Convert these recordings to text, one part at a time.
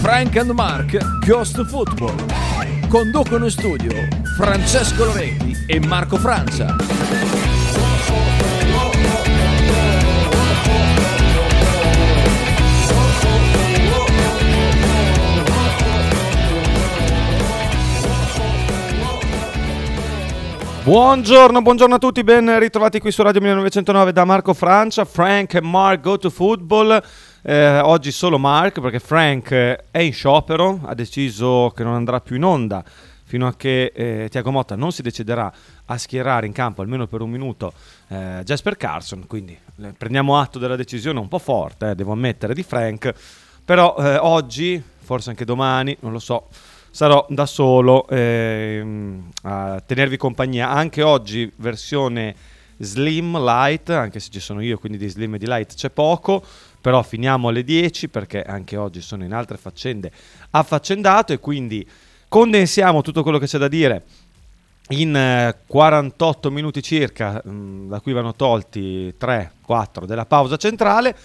Frank and Mark Ghost Football. Conducono in studio Francesco Loretti e Marco Francia. Buongiorno, buongiorno a tutti, ben ritrovati qui su Radio 1909 da Marco Francia, Frank e Mark Go to Football. Eh, oggi solo Mark perché Frank eh, è in sciopero, ha deciso che non andrà più in onda fino a che eh, Tiago Motta non si deciderà a schierare in campo almeno per un minuto eh, Jasper Carson, quindi eh, prendiamo atto della decisione un po' forte, eh, devo ammettere, di Frank, però oggi, forse anche domani, non lo so, sarò da solo ehm, a tenervi compagnia, anche oggi versione slim, light, anche se ci sono io, quindi di slim e di light c'è poco, però finiamo alle 10 perché anche oggi sono in altre faccende affaccendato e quindi condensiamo tutto quello che c'è da dire in eh, 48 minuti circa, mm, da cui vanno tolti 3-4 della pausa centrale.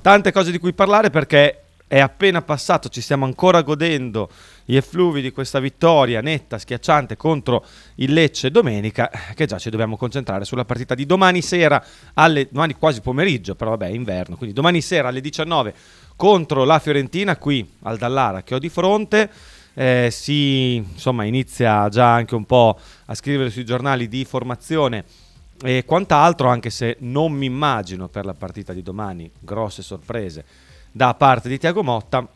Tante cose di cui parlare perché è appena passato, ci stiamo ancora godendo gli effluvi di questa vittoria netta, schiacciante contro il Lecce domenica, che già ci dobbiamo concentrare sulla partita di domani sera, alle, domani quasi pomeriggio, però vabbè inverno, quindi domani sera alle 19 contro la Fiorentina qui al Dallara che ho di fronte. Eh, si insomma, inizia già anche un po' a scrivere sui giornali di formazione e quant'altro, anche se non mi immagino per la partita di domani grosse sorprese da parte di Tiago Motta.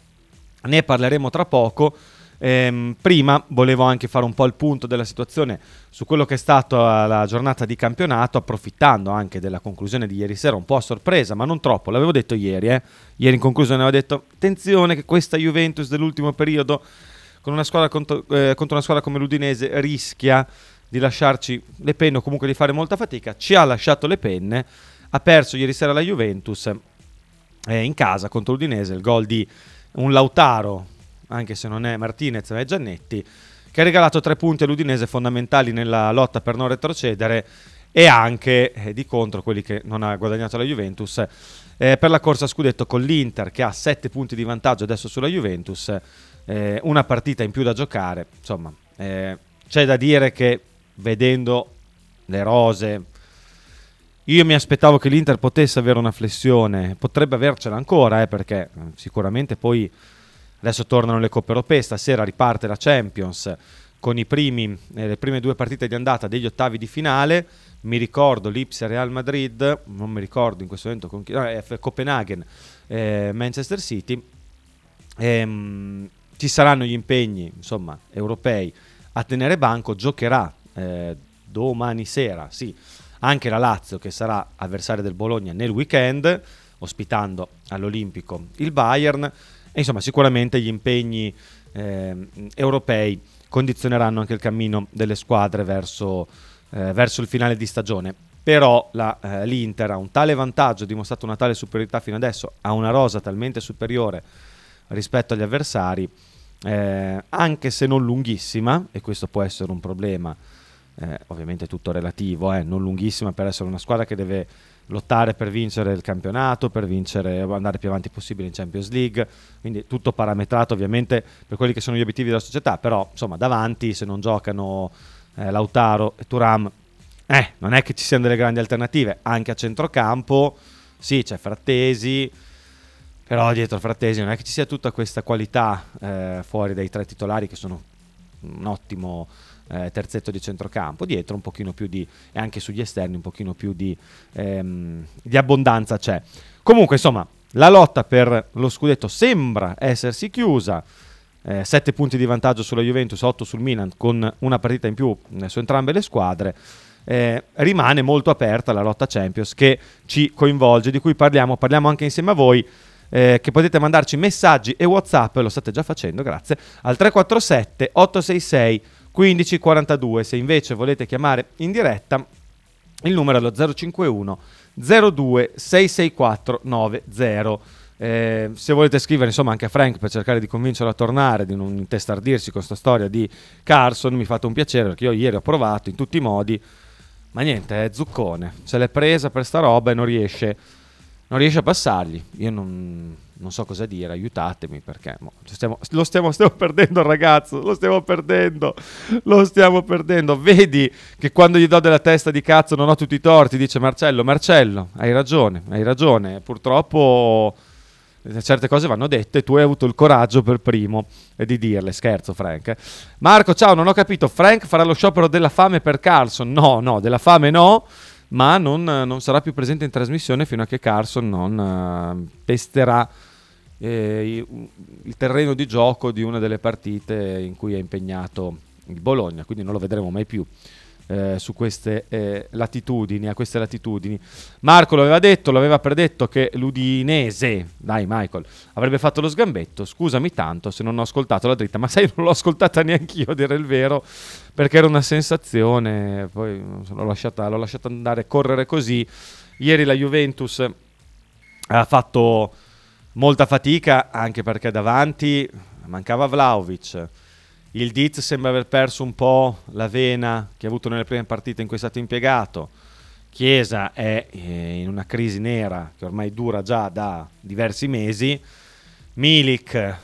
Ne parleremo tra poco. Ehm, prima volevo anche fare un po' il punto della situazione su quello che è stata la giornata di campionato, approfittando anche della conclusione di ieri sera, un po' a sorpresa, ma non troppo. L'avevo detto ieri, eh? ieri in conclusione avevo detto: attenzione che questa Juventus dell'ultimo periodo, con una squadra contro, eh, contro una squadra come l'Udinese, rischia di lasciarci le penne o comunque di fare molta fatica. Ci ha lasciato le penne, ha perso ieri sera la Juventus eh, in casa contro l'Udinese, il gol di un Lautaro, anche se non è Martinez ma è Giannetti, che ha regalato tre punti all'Udinese fondamentali nella lotta per non retrocedere e anche eh, di contro quelli che non ha guadagnato la Juventus eh, per la corsa a scudetto con l'Inter che ha sette punti di vantaggio adesso sulla Juventus, eh, una partita in più da giocare, insomma eh, c'è da dire che vedendo le rose, io mi aspettavo che l'Inter potesse avere una flessione, potrebbe avercela ancora, eh, perché eh, sicuramente poi adesso tornano le coppe europee, stasera riparte la Champions con primi, eh, le prime due partite di andata degli ottavi di finale. Mi ricordo l'Ipsia Real Madrid, non mi ricordo in questo momento con chi, no, è Copenaghen, eh, Manchester City. Ehm, ci saranno gli impegni insomma, europei a tenere banco, giocherà eh, domani sera, sì anche la Lazio che sarà avversaria del Bologna nel weekend, ospitando all'Olimpico il Bayern. E insomma, sicuramente gli impegni eh, europei condizioneranno anche il cammino delle squadre verso, eh, verso il finale di stagione. Però la, eh, l'Inter ha un tale vantaggio, ha dimostrato una tale superiorità fino adesso, ha una rosa talmente superiore rispetto agli avversari, eh, anche se non lunghissima, e questo può essere un problema eh, ovviamente tutto relativo, eh, non lunghissima per essere una squadra che deve lottare per vincere il campionato, per vincere, andare più avanti possibile in Champions League, quindi tutto parametrato ovviamente per quelli che sono gli obiettivi della società, però insomma davanti se non giocano eh, Lautaro e Turam, eh, non è che ci siano delle grandi alternative, anche a centrocampo, sì c'è Frattesi, però dietro Frattesi non è che ci sia tutta questa qualità eh, fuori dai tre titolari che sono un ottimo eh, terzetto di centrocampo, dietro un pochino più di, e anche sugli esterni un pochino più di, ehm, di abbondanza c'è. Comunque insomma la lotta per lo scudetto sembra essersi chiusa, eh, 7 punti di vantaggio sulla Juventus, 8 sul Milan con una partita in più eh, su entrambe le squadre. Eh, rimane molto aperta la lotta Champions che ci coinvolge, di cui parliamo, parliamo anche insieme a voi. Eh, che potete mandarci messaggi e WhatsApp, lo state già facendo, grazie, al 347 866 1542. Se invece volete chiamare in diretta, il numero è lo 051 02 664 90. Eh, se volete scrivere insomma anche a Frank per cercare di convincerlo a tornare, di non intestardirsi con questa storia di Carson, mi fate un piacere perché io ieri ho provato in tutti i modi, ma niente, è zuccone, se l'è presa per sta roba e non riesce, non riesce a passargli. Io non, non so cosa dire, aiutatemi perché mo, stiamo, lo stiamo, stiamo, perdendo ragazzo, lo stiamo perdendo, lo stiamo perdendo. Vedi che quando gli do della testa di cazzo non ho tutti i torti, dice Marcello, Marcello, hai ragione, hai ragione, purtroppo certe cose vanno dette, tu hai avuto il coraggio per primo di dirle, scherzo Frank. Marco, ciao, non ho capito, Frank farà lo sciopero della fame per Carlson? No, no, della fame no, ma non, non sarà più presente in trasmissione fino a che Carlson non uh, pesterà eh, il terreno di gioco di una delle partite in cui è impegnato il Bologna, quindi non lo vedremo mai più eh, su queste eh, latitudini, a queste latitudini. Marco lo aveva detto, lo aveva predetto che l'Udinese, dai Michael, avrebbe fatto lo sgambetto. Scusami tanto se non ho ascoltato la dritta, ma sai, non l'ho ascoltata neanche io a dire il vero, perché era una sensazione, poi l'ho lasciata, l'ho lasciata andare correre così. Ieri la Juventus ha fatto molta fatica anche perché davanti mancava Vlaovic il Diz sembra aver perso un po' la vena che ha avuto nelle prime partite in cui è stato impiegato. Chiesa è eh, in una crisi nera che ormai dura già da diversi mesi. Milik,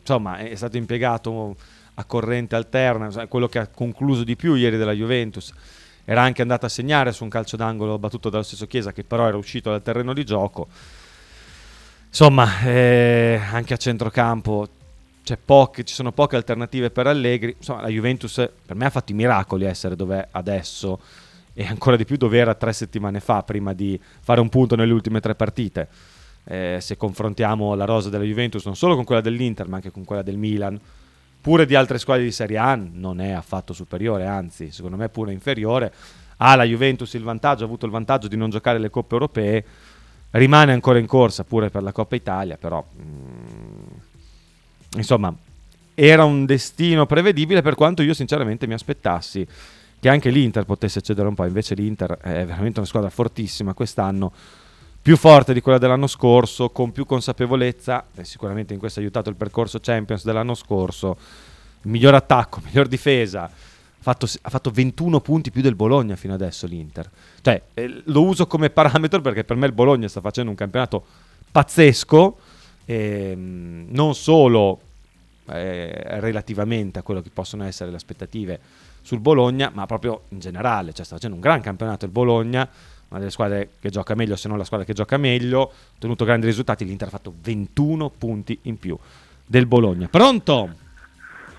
insomma, è stato impiegato a corrente alterna, quello che ha concluso di più ieri della Juventus. Era anche andato a segnare su un calcio d'angolo battuto dallo stesso Chiesa, che però era uscito dal terreno di gioco. Insomma, eh, anche a centrocampo poche, ci sono poche alternative per Allegri. Insomma, la Juventus per me ha fatto i miracoli essere dove è adesso e ancora di più dove era tre settimane fa prima di fare un punto nelle ultime tre partite. Eh, se confrontiamo la rosa della Juventus non solo con quella dell'Inter ma anche con quella del Milan, pure di altre squadre di Serie A non è affatto superiore, anzi secondo me pure inferiore. Ha la Juventus il vantaggio, ha avuto il vantaggio di non giocare le coppe europee, rimane ancora in corsa pure per la Coppa Italia, però... Mm, insomma, era un destino prevedibile per quanto io sinceramente mi aspettassi che anche l'Inter potesse cedere un po', invece l'Inter è veramente una squadra fortissima quest'anno, più forte di quella dell'anno scorso, con più consapevolezza, e sicuramente in questo ha aiutato il percorso Champions dell'anno scorso, miglior attacco, miglior difesa, ha fatto, ha fatto 21 punti più del Bologna fino adesso l'Inter. Cioè, eh, lo uso come parametro perché per me il Bologna sta facendo un campionato pazzesco, ehm, non solo eh, relativamente a quello che possono essere le aspettative sul Bologna, ma proprio in generale, cioè sta facendo un gran campionato il Bologna, una delle squadre che gioca meglio, se non la squadra che gioca meglio, ha ottenuto grandi risultati, l'Inter ha fatto 21 punti in più del Bologna. Pronto?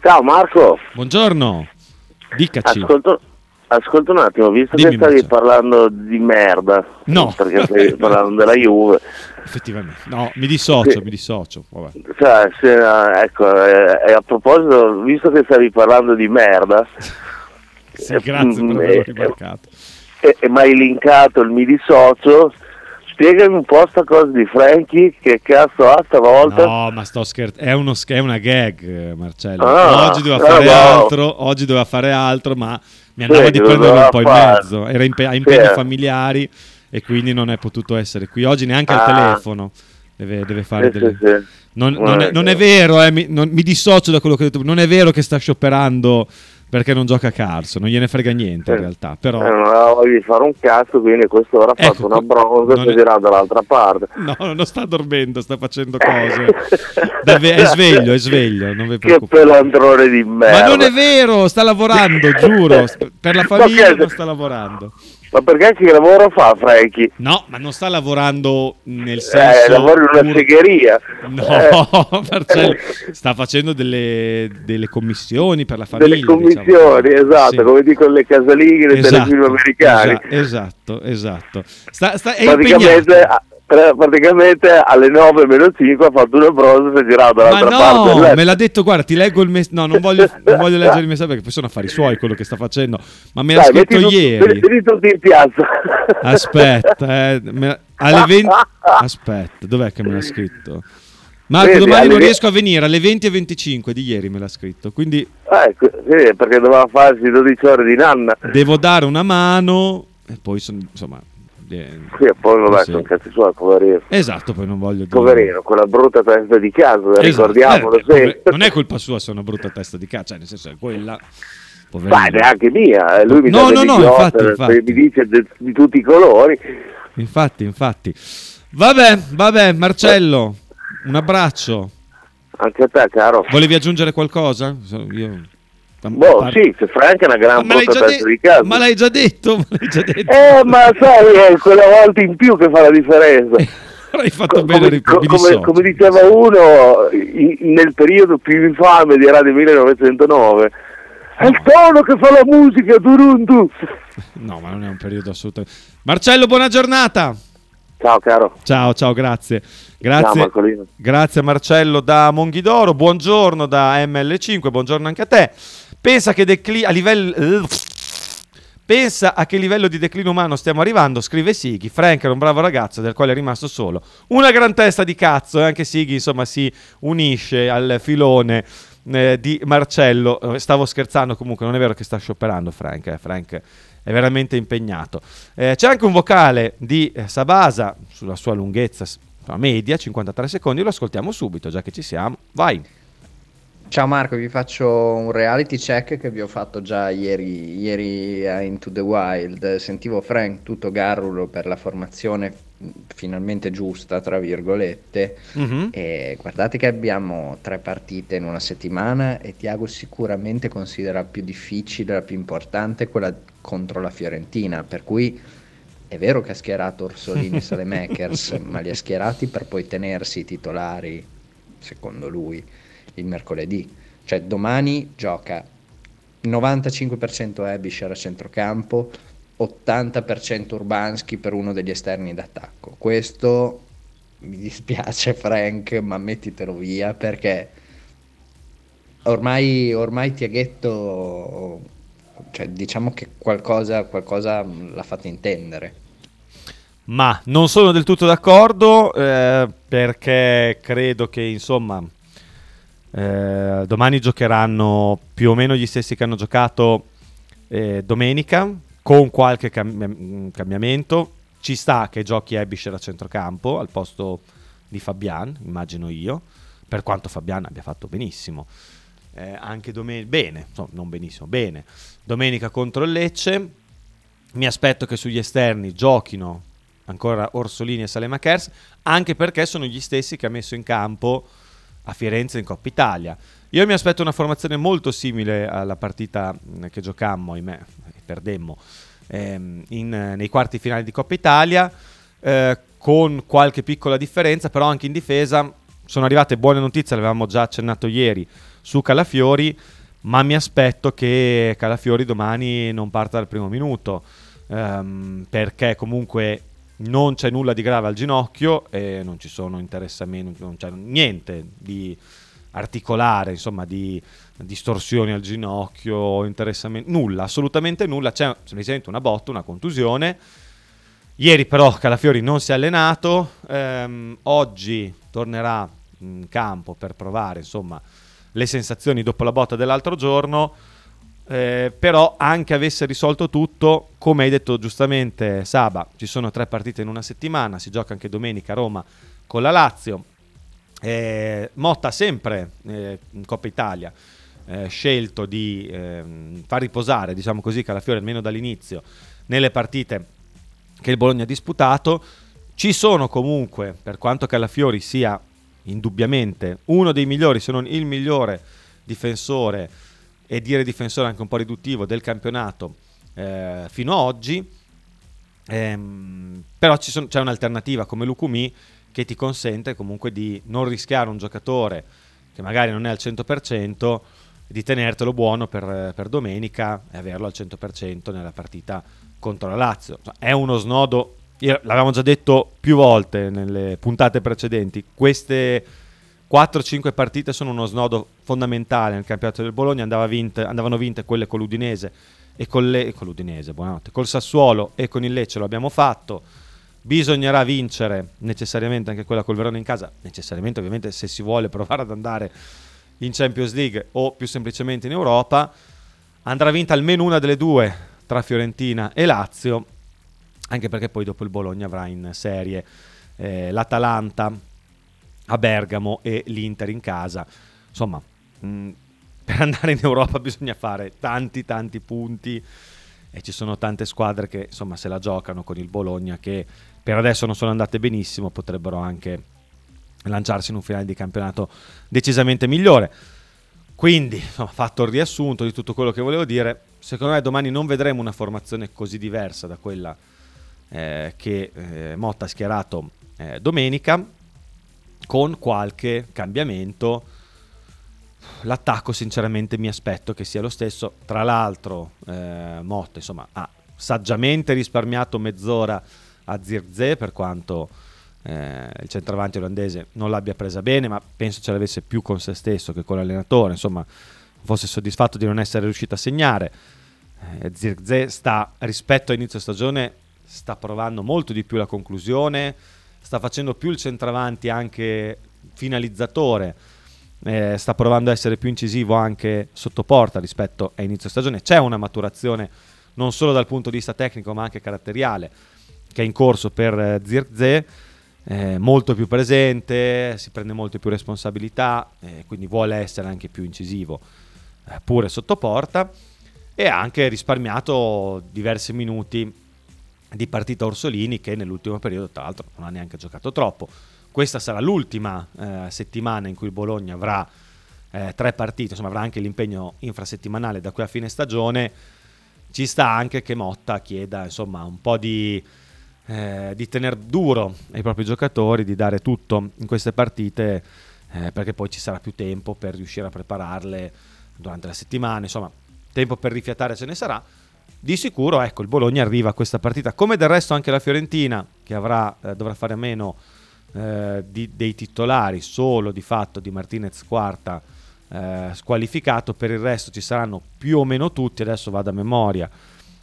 Ciao Marco. Buongiorno. Dicaci. Ascolto, ascolta un attimo, visto Dimmi, che stavi parlando di merda, No. perché stavi parlando della Juve, Effettivamente. No, mi dissocio, Sì. mi dissocio. Vabbè. cioè, se, eh, ecco, eh, e a proposito, visto che stavi parlando di merda, Sì, Eh, grazie per averlo eh, rimarcato. e, e mi hai linkato il mi dissocio, spiegami un po' sta cosa di Frankie, che cazzo ha stavolta? No, ma sto scherzando. È, uno sch- è una gag, Marcello. Ah, oggi doveva ah, fare no. altro. Oggi doveva fare altro, ma mi andava Sì, di lo prenderlo un po' in mezzo. Era impe- impegni Sì. familiari e quindi non è potuto essere qui. Oggi neanche al Ah. telefono. Deve, deve fare Sì, delle... Non, non è, Eh, non è vero, eh, mi, non- mi dissocio da quello che ho detto. Non è vero che sta scioperando perché non gioca a calcio. Non gliene frega niente in Sì. realtà. Però... Eh, non aveva voglia di fare un cazzo, quindi questo ora ha Ecco, fatto una bronza e è- girava dall'altra parte. No, non sta dormendo, sta facendo cose. Deve- è sveglio, è sveglio. Non vi Che pelandrone di merda. Ma non è vero, sta lavorando, giuro. Per la famiglia non sta lavorando. Ma perché che lavoro fa Frankie? No, ma non sta lavorando nel Eh, senso. lavora in una segheria. No, Eh, Marcello, sta facendo delle, delle commissioni per la delle famiglia. commissioni, diciamo. esatto, Sì. come dicono le casalinghe Esatto, telefilm americani. esa- Esatto, esatto. Sta, sta, è praticamente, impegnato. Praticamente alle 9 meno 5 ha fatto una bronza e si è girato Ma dall'altra parte del no, letto. me l'ha detto, guarda, ti leggo il messaggio. No, non voglio, non voglio leggere il messaggio perché poi sono affari suoi quello che sta facendo. Ma me l'ha Dai, scritto metti ieri. metti tutti in piazza. Aspetta, eh, me- alle 20... Aspetta, dov'è che me l'ha scritto? Marco, Vedi, domani non riesco a venire alle 20 e 25 di ieri me l'ha scritto, quindi Ecco, sì, perché doveva farsi 12 ore di nanna. devo dare una mano e poi sono, insomma... eh, Sì, e poi vabbè, sì. sono cazzi suoi, poverino. Esatto, poi non voglio dire... Poverino, quella brutta testa di casa, Esatto, ricordiamolo eh, sempre. Non è colpa sua se è una brutta testa di cazzo, cioè nel senso è quella... Ma poverino. neanche mia, eh, lui mi No, no, no, infatti, infatti. mi dice di tutti i colori. Infatti, infatti. Vabbè, vabbè, Marcello, un abbraccio. Anche a te, caro. Volevi aggiungere qualcosa? Io... Boh, par- sì, che Frank è una gran ma, portatrice de- di casa. ma l'hai già detto? Ma l'hai già detto. Eh, ma sai, è quella volta in più che fa la differenza. Hai fatto Co- bene, come, come, come diceva uno, i- nel periodo più infame di Radio 1909, è il tono che fa la musica, Durundu. No, ma non è un periodo assolutamente. Marcello, buona giornata. Ciao, caro. Ciao, ciao, grazie. Grazie, grazie Marcello da Monghidoro. Buongiorno da ML5. Buongiorno anche a te. Pensa decli- a livello. Pensa a che livello di declino umano stiamo arrivando, scrive Sighi. Frank era un bravo ragazzo del quale è rimasto solo una gran testa di cazzo e anche Sighi insomma si unisce al filone eh, di Marcello. Eh, Stavo scherzando comunque, non è vero che sta scioperando Frank, eh. Frank è veramente impegnato. Eh, c'è anche un vocale di eh, Sabasa sulla sua lunghezza media, 53 secondi, lo ascoltiamo subito già che ci siamo. Vai. Ciao Marco, vi faccio un reality check che vi ho fatto già ieri, ieri a Into the Wild. Sentivo Frank tutto garrulo per la formazione finalmente giusta, tra virgolette. Mhm. E guardate che abbiamo tre partite in una settimana e Tiago sicuramente considera più difficile, la più importante, quella contro la Fiorentina. Per cui è vero che ha schierato Orsolini e Salemakers, ma li ha schierati per poi tenersi i titolari, secondo lui, il mercoledì. Cioè domani gioca 95% Ebischer a centrocampo, 80% Urbanski per uno degli esterni d'attacco. Questo mi dispiace Frank, ma mettitelo via perché ormai, ormai Tiaghetto, cioè, diciamo che qualcosa, qualcosa l'ha fatto intendere. Ma non sono del tutto d'accordo eh, perché credo che insomma eh, domani giocheranno più o meno gli stessi che hanno giocato eh, domenica con qualche cam- cambiamento. Ci sta che giochi Ebischer a centrocampo al posto di Fabian, immagino io, per quanto Fabian abbia fatto benissimo. Eh, anche domenica, bene, insomma, non benissimo, bene. Domenica contro il Lecce. Mi aspetto che sugli esterni giochino ancora Orsolini e Salemakers, anche perché sono gli stessi che ha messo in campo a Firenze in Coppa Italia. Io mi aspetto una formazione molto simile alla partita mh, che giocammo, ahimè, perdemmo, ehm, in- nei quarti finali di Coppa Italia, eh, con qualche piccola differenza, però anche in difesa sono arrivate buone notizie, l'avevamo già accennato ieri, su Calafiori, ma mi aspetto che Calafiori domani non parta dal primo minuto, ehm, perché comunque non c'è nulla di grave al ginocchio e non ci sono interessamenti, non c'è niente di articolare, insomma, di distorsioni al ginocchio, interessamenti, nulla, assolutamente nulla, c'è semplicemente una botta, una contusione. Ieri però Calafiori non si è allenato, ehm, oggi tornerà in campo per provare, insomma, le sensazioni dopo la botta dell'altro giorno. Eh, però anche avesse risolto tutto, come hai detto giustamente Saba, ci sono tre partite in una settimana, si gioca anche domenica a Roma con la Lazio. Eh, Motta sempre eh, in Coppa Italia eh, scelto di ehm, far riposare, diciamo così, Calafiori almeno dall'inizio nelle partite che il Bologna ha disputato. Ci sono comunque, per quanto Calafiori sia indubbiamente uno dei migliori, se non il migliore difensore e dire difensore anche un po' riduttivo del campionato eh, fino ad oggi. Ehm, però sono- c'è un'alternativa come Lucumi che ti consente comunque di non rischiare un giocatore che magari non è al 100%, di tenertelo buono per, per domenica e averlo al 100% nella partita contro la Lazio. Cioè, È uno snodo, l'avevamo già detto più volte nelle puntate precedenti, queste 4-5 partite sono uno snodo fondamentale nel campionato del Bologna, andava vinte- andavano vinte quelle con l'Udinese e con, le- con l'Udinese, buonanotte, col Sassuolo e con il Lecce lo abbiamo fatto. Bisognerà vincere necessariamente anche quella col Verona in casa, necessariamente ovviamente se si vuole provare ad andare in Champions League o più semplicemente in Europa. Andrà vinta almeno una delle due tra Fiorentina e Lazio, anche perché poi dopo il Bologna avrà in serie eh, l'Atalanta a Bergamo e l'Inter in casa. Insomma, mh, per andare in Europa bisogna fare tanti tanti punti e ci sono tante squadre che insomma se la giocano con il Bologna che per adesso non sono andate benissimo, potrebbero anche lanciarsi in un finale di campionato decisamente migliore. Quindi, insomma, fatto il riassunto di tutto quello che volevo dire, secondo me domani non vedremo una formazione così diversa da quella eh, che eh, Motta ha schierato eh, domenica, con qualche cambiamento. L'attacco sinceramente mi aspetto che sia lo stesso. Tra l'altro eh, Motta insomma, ha saggiamente risparmiato mezz'ora a Zirze per quanto eh, il centravanti olandese non l'abbia presa bene, ma penso ce l'avesse più con se stesso che con l'allenatore, insomma fosse soddisfatto di non essere riuscito a segnare. Eh, Zirze sta rispetto a inizio stagione sta provando molto di più la conclusione, sta facendo più il centravanti anche finalizzatore, eh, sta provando a essere più incisivo anche sotto porta rispetto a inizio stagione. C'è una maturazione non solo dal punto di vista tecnico ma anche caratteriale che è in corso per eh, Zirze, eh, molto più presente, si prende molte più responsabilità, eh, quindi vuole essere anche più incisivo eh, pure sotto porta e ha anche risparmiato diversi minuti di partita Orsolini che nell'ultimo periodo tra l'altro non ha neanche giocato troppo. Questa sarà l'ultima eh, settimana in cui il Bologna avrà eh, tre partite, insomma avrà anche l'impegno infrasettimanale da qui a fine stagione. Ci sta anche che Motta chieda insomma un po' di, eh, di tener duro ai propri giocatori, di dare tutto in queste partite eh, perché poi ci sarà più tempo per riuscire a prepararle durante la settimana, insomma tempo per rifiatare ce ne sarà di sicuro ecco, il Bologna arriva a questa partita, come del resto anche la Fiorentina, che avrà, eh, dovrà fare a meno eh, di, dei titolari, solo di fatto di Martinez quarta eh, squalificato, per il resto ci saranno più o meno tutti, adesso vado a memoria,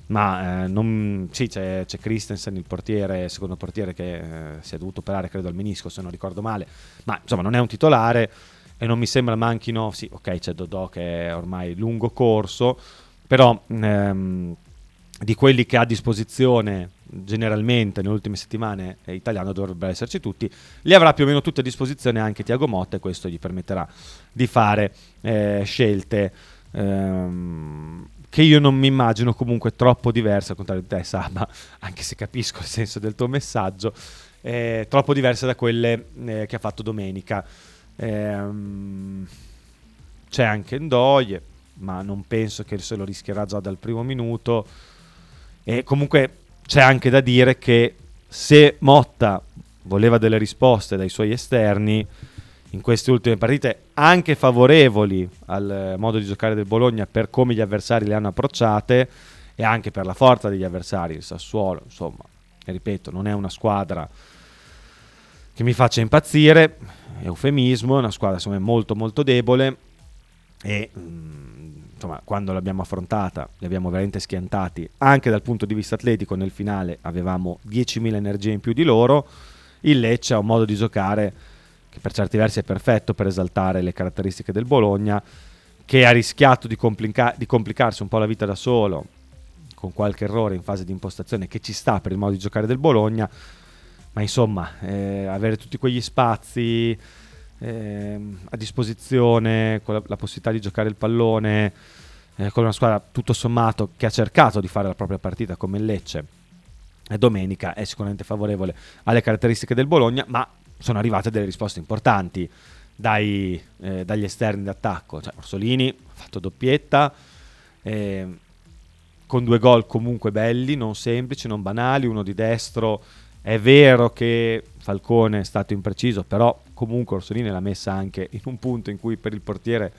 ma eh, non, sì, c'è, c'è, Christensen, il portiere, secondo portiere che eh, si è dovuto operare credo al menisco se non ricordo male, ma insomma non è un titolare e non mi sembra manchino, sì ok c'è Dodò che è ormai lungo corso, però ehm, di quelli che ha a disposizione generalmente nelle ultime settimane eh, italiano dovrebbero esserci tutti, li avrà più o meno tutti a disposizione anche Tiago Motta e questo gli permetterà di fare eh, scelte ehm, che io non mi immagino comunque troppo diverse, al contrario di te Saba, anche se capisco il senso del tuo messaggio, eh, troppo diverse da quelle eh, che ha fatto domenica. Ehm, c'è anche Ndoye, ma non penso che se lo rischierà già dal primo minuto. E comunque c'è anche da dire che se Motta voleva delle risposte dai suoi esterni in queste ultime partite, anche favorevoli al modo di giocare del Bologna per come gli avversari le hanno approcciate e anche per la forza degli avversari, il Sassuolo, insomma, ripeto, non è una squadra che mi faccia impazzire, eufemismo, è una squadra insomma, molto molto debole e mh, mm, insomma, quando l'abbiamo affrontata li abbiamo veramente schiantati, anche dal punto di vista atletico nel finale avevamo 10.000 energie in più di loro, il Lecce ha un modo di giocare che per certi versi è perfetto per esaltare le caratteristiche del Bologna, che ha rischiato di, complica- di complicarsi un po' la vita da solo, con qualche errore in fase di impostazione che ci sta per il modo di giocare del Bologna, ma insomma, eh, avere tutti quegli spazi eh, a disposizione, con la, la, possibilità di giocare il pallone, eh, con una squadra tutto sommato che ha cercato di fare la propria partita come il Lecce. Domenica è sicuramente favorevole alle caratteristiche del Bologna, ma sono arrivate delle risposte importanti dai, eh, dagli esterni d'attacco. Cioè, Orsolini ha fatto doppietta, eh, con due gol comunque belli, non semplici, non banali, uno di destro. È vero che Falcone è stato impreciso, però comunque Orsolini l'ha messa anche in un punto in cui per il portiere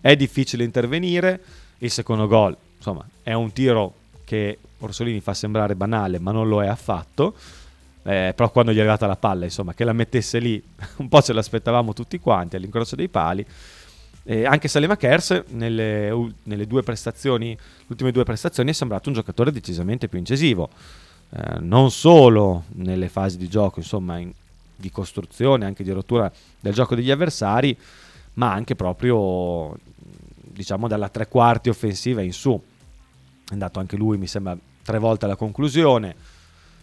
è difficile intervenire. Il secondo gol, insomma, è un tiro che Orsolini fa sembrare banale, ma non lo è affatto. Eh, però quando gli è arrivata la palla, insomma, che la mettesse lì, un po' ce l'aspettavamo tutti quanti all'incrocio dei pali. Eh, anche Salema Kers nelle, nelle, due prestazioni, ultime due prestazioni è sembrato un giocatore decisamente più incisivo. Eh, non solo nelle fasi di gioco, insomma, in, di costruzione, anche di rottura del gioco degli avversari, ma anche proprio diciamo dalla tre quarti offensiva in su. È andato anche lui, mi sembra, tre volte alla conclusione.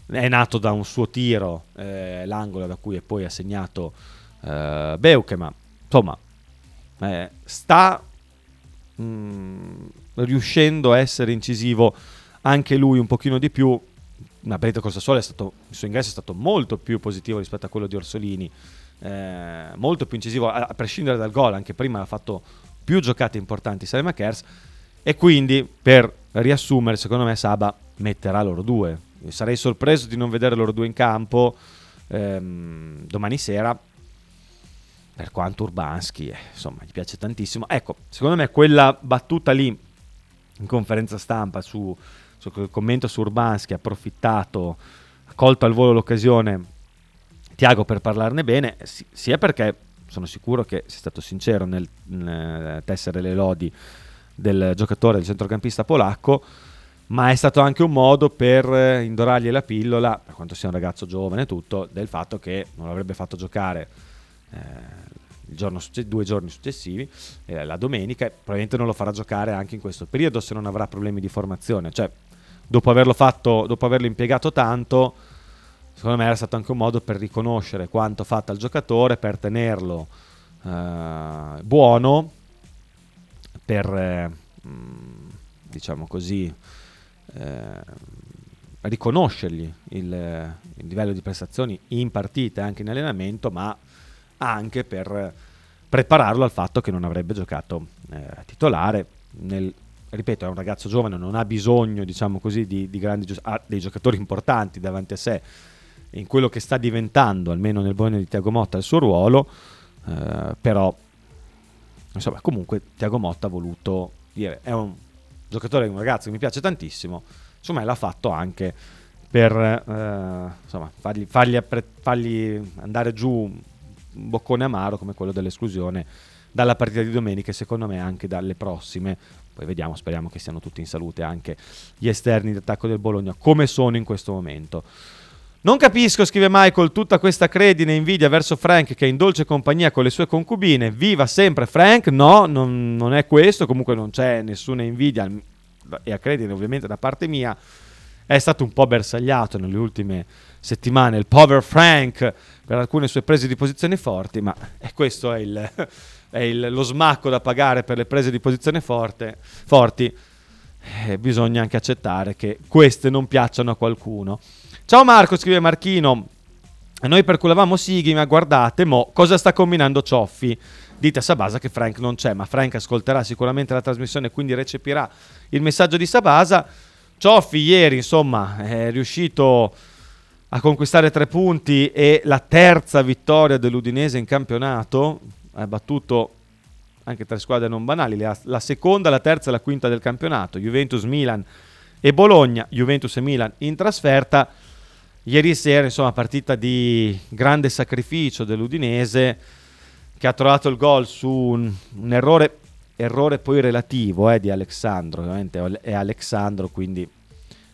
È nato da un suo tiro, eh, l'angolo da cui poi ha segnato eh, Beuke, ma insomma eh, sta mh, mm, riuscendo a essere incisivo anche lui un pochino di più ma Benedetto Corsasole stato, il suo ingresso è stato molto più positivo rispetto a quello di Orsolini, eh, molto più incisivo, a, prescindere dal gol, anche prima ha fatto più giocate importanti Salema Kers e quindi per riassumere secondo me Saba metterà loro due. Sarei sorpreso di non vedere loro due in campo ehm, domani sera per quanto Urbanski eh, insomma gli piace tantissimo. Ecco, secondo me quella battuta lì in conferenza stampa su, quel commento su Urbanski ha approfittato, ha colto al volo l'occasione Tiago per parlarne bene, sia perché sono sicuro che sia stato sincero nel, nel tessere le lodi del giocatore, del centrocampista polacco, ma è stato anche un modo per indorargli la pillola, per quanto sia un ragazzo giovane e tutto, del fatto che non l'avrebbe fatto giocare eh, giorno, due giorni successivi, eh, la domenica, e probabilmente non lo farà giocare anche in questo periodo se non avrà problemi di formazione. Cioè, dopo averlo fatto, dopo averlo impiegato tanto, secondo me era stato anche un modo per riconoscere quanto fatto al giocatore, per tenerlo eh, buono, per, eh, diciamo così, eh, riconoscergli il, il, livello di prestazioni in partita e anche in allenamento, ma anche per prepararlo al fatto che non avrebbe giocato eh, titolare. Nel, ripeto, è un ragazzo giovane, non ha bisogno, diciamo così, di, di grandi gio- ha dei giocatori importanti davanti a sé in quello che sta diventando, almeno nel Bologna di Tiago Motta, il suo ruolo, eh, però insomma, comunque Tiago Motta ha voluto dire, è un giocatore, un ragazzo che mi piace tantissimo, insomma l'ha fatto anche per eh, insomma, fargli, fargli, appre- fargli andare giù un boccone amaro come quello dell'esclusione dalla partita di domenica e secondo me anche dalle prossime. Poi vediamo, speriamo che siano tutti in salute anche gli esterni d'attacco del Bologna, come sono in questo momento. Non capisco, scrive Michael, tutta questa credine e invidia verso Frank che è in dolce compagnia con le sue concubine. Viva sempre Frank? No, non, non è questo, comunque non c'è nessuna invidia e a credine ovviamente da parte mia. È stato un po' bersagliato nelle ultime settimane il povero Frank per alcune sue prese di posizione forti, ma eh, questo è, il, è il, lo smacco da pagare per le prese di posizione forte, forti. Eh, bisogna anche accettare che queste non piacciono a qualcuno. Ciao Marco, scrive Marchino. Noi perculavamo Sighi, ma guardate, mo cosa sta combinando Cioffi? Dite a Sabasa che Frank non c'è, ma Frank ascolterà sicuramente la trasmissione e quindi recepirà il messaggio di Sabasa. Cioffi ieri, insomma, è riuscito a conquistare tre punti e la terza vittoria dell'Udinese in campionato, ha battuto anche tre squadre non banali, la seconda, la terza e la quinta del campionato, Juventus, Milan e Bologna, Juventus e Milan in trasferta. Ieri sera, insomma, partita di grande sacrificio dell'Udinese che ha trovato il gol su un, un errore, errore, poi relativo eh, di Alexandro, ovviamente è Alexandro, quindi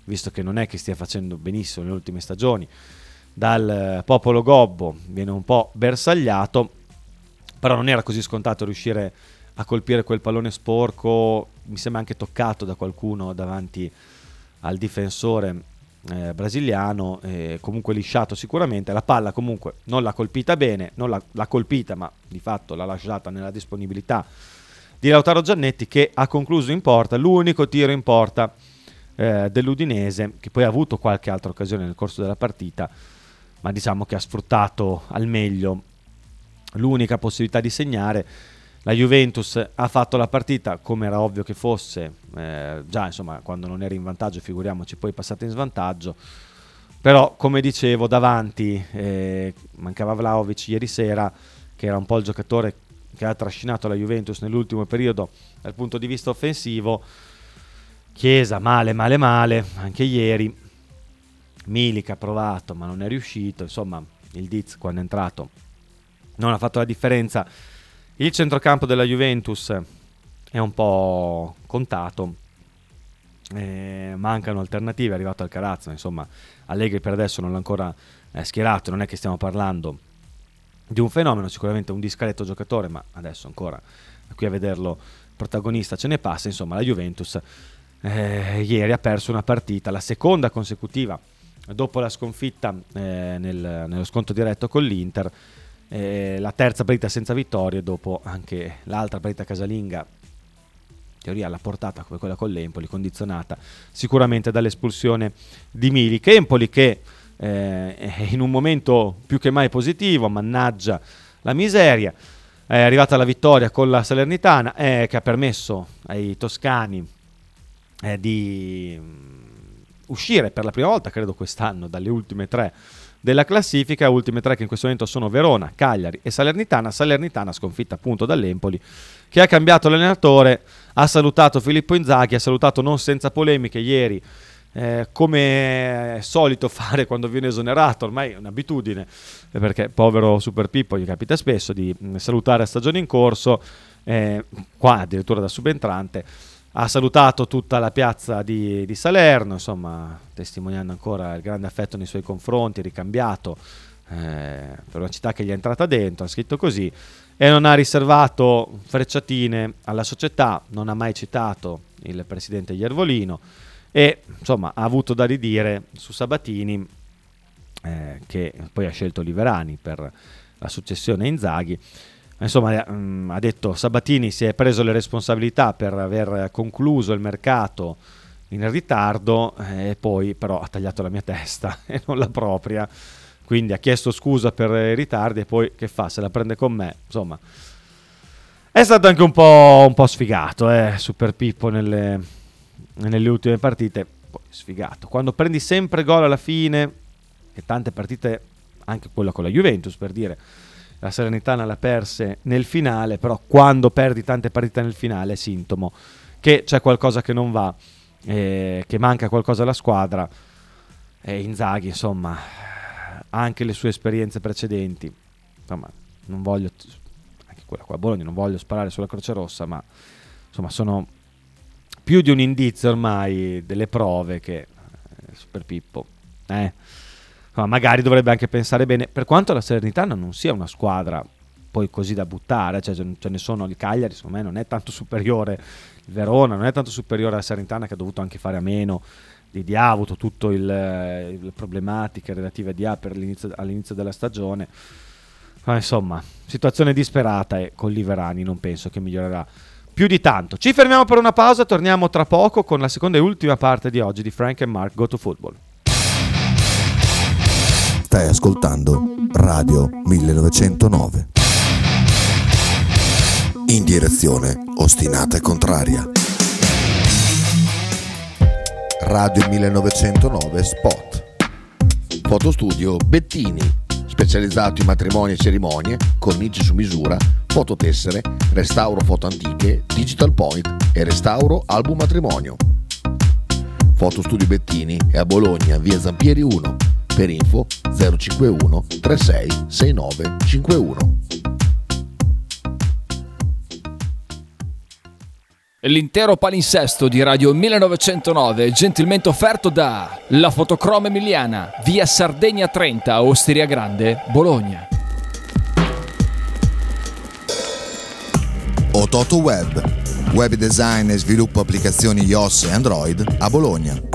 visto che non è che stia facendo benissimo nelle ultime stagioni, dal popolo gobbo viene un po' bersagliato, però non era così scontato riuscire a colpire quel pallone sporco, mi sembra anche toccato da qualcuno davanti al difensore eh, brasiliano, eh, comunque lisciato sicuramente, la palla comunque non l'ha colpita bene, non l'ha, l'ha colpita ma di fatto l'ha lasciata nella disponibilità di Lautaro Giannetti che ha concluso in porta, l'unico tiro in porta eh, dell'Udinese, che poi ha avuto qualche altra occasione nel corso della partita, ma diciamo che ha sfruttato al meglio l'unica possibilità di segnare. La Juventus ha fatto la partita come era ovvio che fosse, eh, già insomma quando non era in vantaggio, figuriamoci poi passata in svantaggio. Però come dicevo davanti eh, mancava Vlaovic ieri sera, che era un po' il giocatore che ha trascinato la Juventus nell'ultimo periodo dal punto di vista offensivo Chiesa male, male, male, anche ieri. Milik ha provato ma non è riuscito, insomma il Diz quando è entrato non ha fatto la differenza. Il centrocampo della Juventus è un po' contato, eh, mancano alternative, è arrivato al Carazzo, insomma Allegri per adesso non l'ha ancora eh, schierato, non è che stiamo parlando di un fenomeno, sicuramente un discreto giocatore, ma adesso ancora qui a vederlo protagonista ce ne passa, insomma la Juventus eh, ieri ha perso una partita, la seconda consecutiva dopo la sconfitta eh, nel, nello sconto diretto con l'Inter, eh, la terza partita senza vittorie dopo anche l'altra partita casalinga teoria alla portata come quella con l'Empoli, condizionata sicuramente dall'espulsione di Milik. Empoli che eh, è in un momento più che mai positivo, mannaggia la miseria, è arrivata la vittoria con la Salernitana eh, che ha permesso ai toscani eh, di mm, uscire per la prima volta, credo quest'anno, dalle ultime tre della classifica, ultime tre che in questo momento sono Verona, Cagliari e Salernitana, Salernitana sconfitta appunto dall'Empoli, che ha cambiato l'allenatore, ha salutato Filippo Inzaghi, ha salutato non senza polemiche ieri, eh, come è solito fare quando viene esonerato, ormai è un'abitudine, perché povero Super Pippo gli capita spesso di mh, salutare a stagione in corso, eh, qua addirittura da subentrante, ha salutato tutta la piazza di, di, Salerno, insomma, testimoniando ancora il grande affetto nei suoi confronti, ricambiato eh, per una città che gli è entrata dentro, ha scritto così, e non ha riservato frecciatine alla società, non ha mai citato il presidente Iervolino e insomma ha avuto da ridire su Sabatini, eh, che poi ha scelto Liverani per la successione a Inzaghi Insomma, mh, mm, ha detto Sabatini si è preso le responsabilità per aver concluso il mercato in ritardo eh, e poi però ha tagliato la mia testa e non la propria. Quindi ha chiesto scusa per i ritardi e poi che fa? Se la prende con me. Insomma, è stato anche un po', un po sfigato, eh, Super Pippo nelle, nelle ultime partite. Poi sfigato. Quando prendi sempre gol alla fine, e tante partite, anche quella con la Juventus per dire, la Salernitana la perse nel finale, però quando perdi tante partite nel finale è sintomo che c'è qualcosa che non va, eh, che manca qualcosa alla squadra. E Inzaghi, insomma, anche le sue esperienze precedenti, insomma, non voglio, anche quella qua a Bologna, non voglio sparare sulla Croce Rossa, ma insomma sono più di un indizio ormai delle prove che eh, Super Pippo. Eh ma magari dovrebbe anche pensare bene, per quanto la Salernitana non sia una squadra poi così da buttare, cioè ce ne sono il Cagliari, secondo me non è tanto superiore il Verona, non è tanto superiore alla Salernitana che ha dovuto anche fare a meno di Dia, ha avuto tutte le problematiche relative a Dia all'inizio della stagione. Ma insomma, situazione disperata e con Liverani non penso che migliorerà più di tanto. Ci fermiamo per una pausa, torniamo tra poco con la seconda e ultima parte di oggi di Frank and Mark Go to Football. Stai ascoltando Radio 1909. In direzione ostinata e contraria. Radio 1909 Spot. Fotostudio Bettini, specializzato in matrimoni e cerimonie, cornici su misura, fototessere, restauro foto antiche, digital point e restauro album matrimonio. Fotostudio Bettini è a Bologna, via Zampieri 1 per info 051 36 69 51. L'intero palinsesto di Radio 1909 è gentilmente offerto da La Fotocroma Emiliana, via Sardegna 30, Osteria Grande, Bologna. Ototo Web, web design e sviluppo applicazioni iOS e Android a Bologna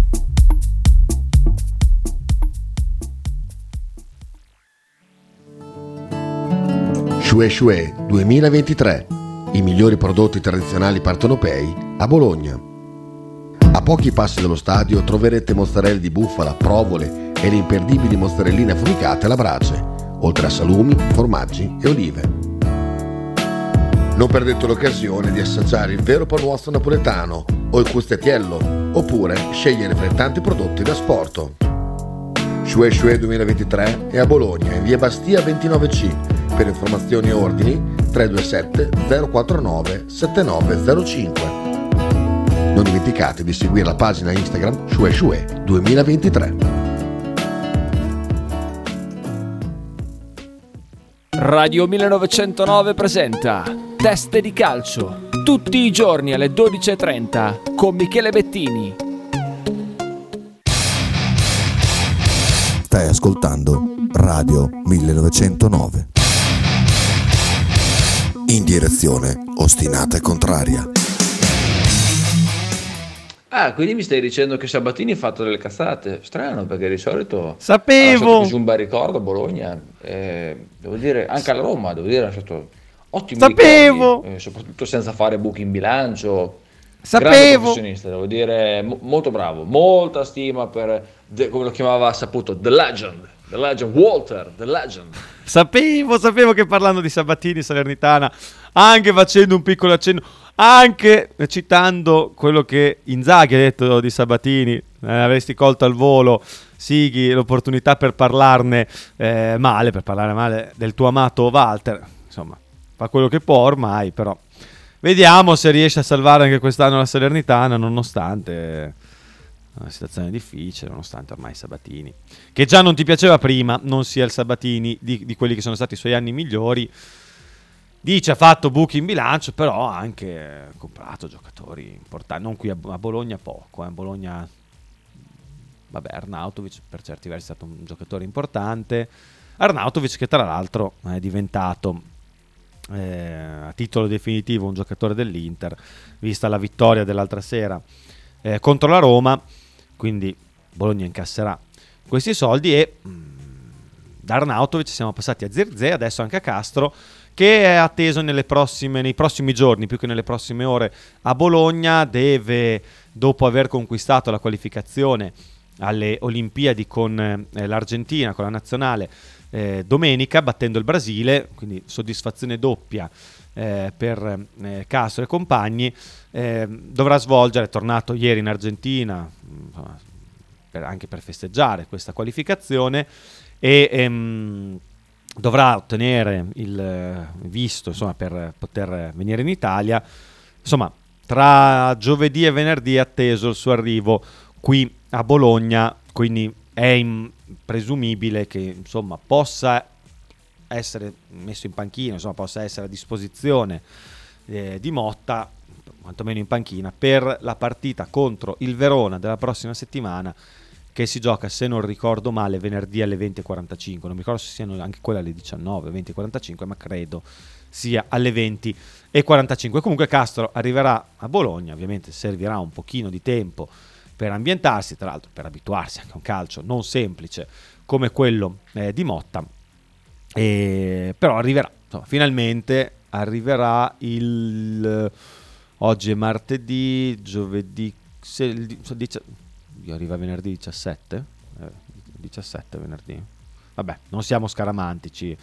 Shue Shue 2023. I migliori prodotti tradizionali partenopei a Bologna. A pochi passi dallo stadio troverete mozzarella di bufala, provole e le imperdibili mozzarelline affumicate alla brace, oltre a salumi, formaggi e olive. Non perdete l'occasione di assaggiare il vero panuozzo napoletano o il custettiello, oppure scegliere fra i tanti prodotti da sporto. Shue Shue 2023 è a Bologna, in via Bastia 29C. Per informazioni e ordini 327 049 7905. Non dimenticate di seguire la pagina Instagram Shue Shue 2023. Radio 1909 presenta Teste di calcio. Tutti i giorni alle 12.30 con Michele Bettini. Stai ascoltando Radio 1909. In direzione ostinata e contraria. Ah, quindi mi stai dicendo che Sabatini ha fatto delle cazzate? Strano, perché di solito Sapevo! ha lasciato un bel ricordo a Bologna. Eh, devo dire, anche alla Roma, devo dire, ha lasciato ottimi Sapevo! ricordi, eh, soprattutto senza fare buchi in bilancio. Sapevo! Grande professionista, devo dire, mo- molto bravo, molta stima per, the- come lo chiamava saputo, The Legend, The Legend, Walter, The Legend. Sapevo, sapevo che parlando di Sabatini Salernitana, anche facendo un piccolo accenno, anche citando quello che Inzaghi ha detto di Sabatini, eh, avresti colto al volo, Sighi, l'opportunità per parlarne eh, male, per parlare male del tuo amato Walter, insomma, fa quello che può ormai, però vediamo se riesce a salvare anche quest'anno la Salernitana, nonostante una situazione difficile, nonostante ormai Sabatini, che già non ti piaceva prima, non sia il Sabatini di, di quelli che sono stati i suoi anni migliori. Dice ha fatto buchi in bilancio, però ha anche comprato giocatori importanti. Non qui a, a Bologna poco, eh. Bologna vabbè, Arnautovic per certi versi è stato un giocatore importante. Arnautovic che tra l'altro è diventato eh, a titolo definitivo un giocatore dell'Inter, vista la vittoria dell'altra sera eh, contro la Roma, quindi Bologna incasserà questi soldi e mh, da Arnautovic siamo passati a Zirze, adesso anche a Castro che è atteso prossime, nei prossimi giorni, più che nelle prossime ore, a Bologna, deve, dopo aver conquistato la qualificazione alle Olimpiadi con eh, l'Argentina, con la nazionale, eh, domenica, battendo il Brasile, quindi soddisfazione doppia eh, per eh, Castro e compagni, eh, dovrà svolgere, è tornato ieri in Argentina, insomma, per- anche per festeggiare questa qualificazione, e ehm, dovrà ottenere il eh, visto insomma, per poter venire in Italia. Insomma, tra giovedì e venerdì è atteso il suo arrivo qui a Bologna, quindi è in- presumibile che insomma, possa essere messo in panchina, insomma, possa essere a disposizione eh, di Motta, quantomeno in panchina, per la partita contro il Verona della prossima settimana che si gioca, se non ricordo male, venerdì alle 20.45. Non mi ricordo se siano anche quelle alle 19, 20.45, ma credo sia alle 20.45. Comunque Castro arriverà a Bologna, ovviamente servirà un pochino di tempo per ambientarsi, tra l'altro per abituarsi anche a un calcio non semplice come quello eh, di Motta. E- però arriverà, insomma, finalmente arriverà il... Oggi è martedì, giovedì... se- arriva venerdì 17? Eh, 17 venerdì. Vabbè, non siamo scaramantici. Eh,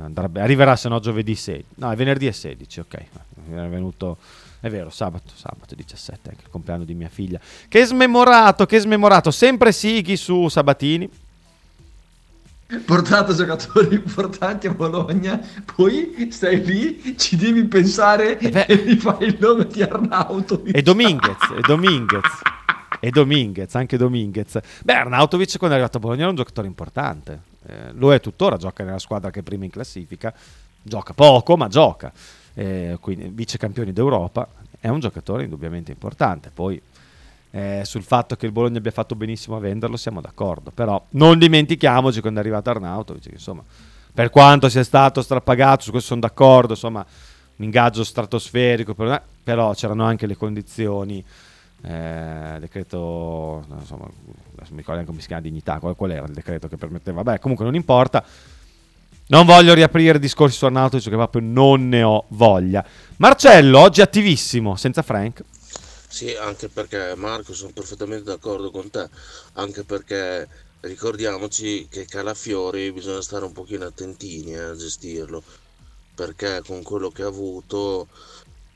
andrebbe- arriverà se no giovedì 6. No, è venerdì e 16, ok. È venuto... È vero, sabato, sabato 17, anche il compleanno di mia figlia. Che smemorato, che smemorato. Sempre Sighi su Sabatini. Portato giocatori importanti a Bologna, poi stai lì, ci devi pensare Eh beh. e mi fai il nome di Arnautovic. E Dominguez, e Dominguez. E Dominguez, anche Dominguez. Beh, Arnautovic quando è arrivato a Bologna era un giocatore importante. Eh, lo è tuttora, gioca nella squadra che è prima in classifica. Gioca poco, ma gioca. eh, quindi vice campioni d'Europa, è un giocatore indubbiamente importante. Poi eh, sul fatto che il Bologna abbia fatto benissimo a venderlo siamo d'accordo, però non dimentichiamoci quando è arrivato Arnautovic, che insomma, per quanto sia stato strapagato, su questo sono d'accordo, insomma, un ingaggio stratosferico, per- però c'erano anche le condizioni, eh, decreto, insomma, adesso mi ricordo anche come si chiama, dignità, qual, qual era il decreto che permetteva, vabbè, comunque non importa, non voglio riaprire discorsi su Arnautovic che proprio non ne ho voglia. Marcello, oggi attivissimo, senza Frank. Sì, anche perché Marco sono perfettamente d'accordo con te, anche perché ricordiamoci che Calafiori bisogna stare un pochino attentini eh, a gestirlo, perché con quello che ha avuto,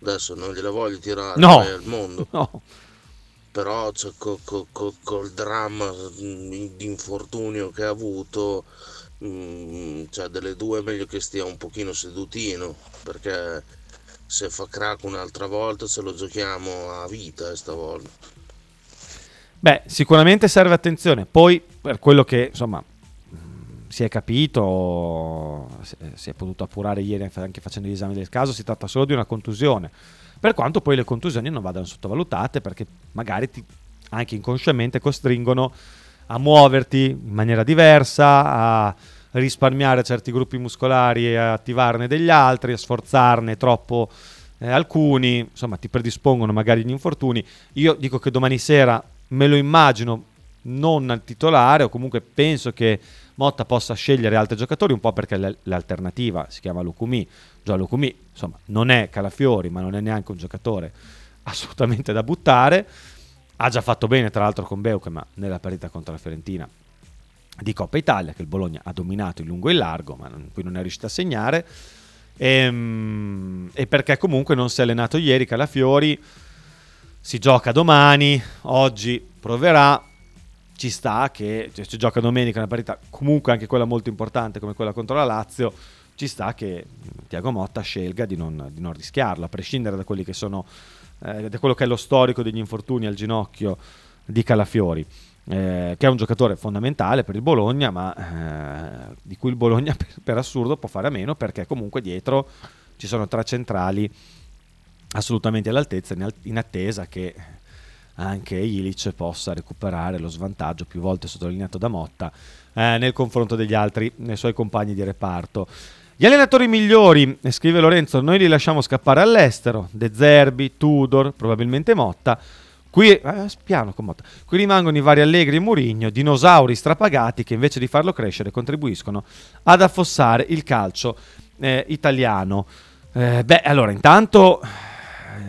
adesso non gliela voglio tirare No. al mondo, No. però cioè, co- co- co- col dramma mm, di infortunio che ha avuto, mm, cioè delle due è meglio che stia un pochino sedutino, perché se fa crack un'altra volta ce lo giochiamo a vita stavolta. Beh, sicuramente serve attenzione. Poi, per quello che insomma mh, si è capito, si è potuto appurare ieri anche facendo gli esami del caso, si tratta solo di una contusione. Per quanto poi le contusioni non vadano sottovalutate, perché magari ti, anche inconsciamente costringono a muoverti in maniera diversa, a risparmiare certi gruppi muscolari e attivarne degli altri, a sforzarne troppo eh, alcuni, insomma ti predispongono magari agli infortuni. Io dico che domani sera me lo immagino non al titolare o comunque penso che Motta possa scegliere altri giocatori un po' perché l'alternativa si chiama Lucumi. Già Lucumi, insomma, non è Calafiori, ma non è neanche un giocatore assolutamente da buttare. Ha già fatto bene, tra l'altro, con Beuke, nella partita contro la Fiorentina di Coppa Italia, che il Bologna ha dominato in lungo e in largo, ma non- qui non è riuscito a segnare. Ehm, E, perché comunque non si è allenato ieri Calafiori, si gioca domani, oggi proverà, ci sta che cioè, si gioca domenica una partita comunque anche quella molto importante come quella contro la Lazio, ci sta che Tiago Motta scelga di non, di non rischiarlo, a prescindere da sono eh, da quello che è lo storico degli infortuni al ginocchio di Calafiori. Eh, che è un giocatore fondamentale per il Bologna, ma eh, di cui il Bologna per, per assurdo può fare a meno perché comunque dietro ci sono tre centrali assolutamente all'altezza, in, in attesa che anche Ilic possa recuperare lo svantaggio più volte sottolineato da Motta eh, nel confronto degli altri, nei suoi compagni di reparto. Gli allenatori migliori, eh, scrive Lorenzo, noi li lasciamo scappare all'estero, De Zerbi, Tudor, probabilmente Motta. Qui, eh, piano. Qui rimangono i vari Allegri e Murigno, dinosauri strapagati che invece di farlo crescere contribuiscono ad affossare il calcio eh, italiano. Eh, beh, allora, intanto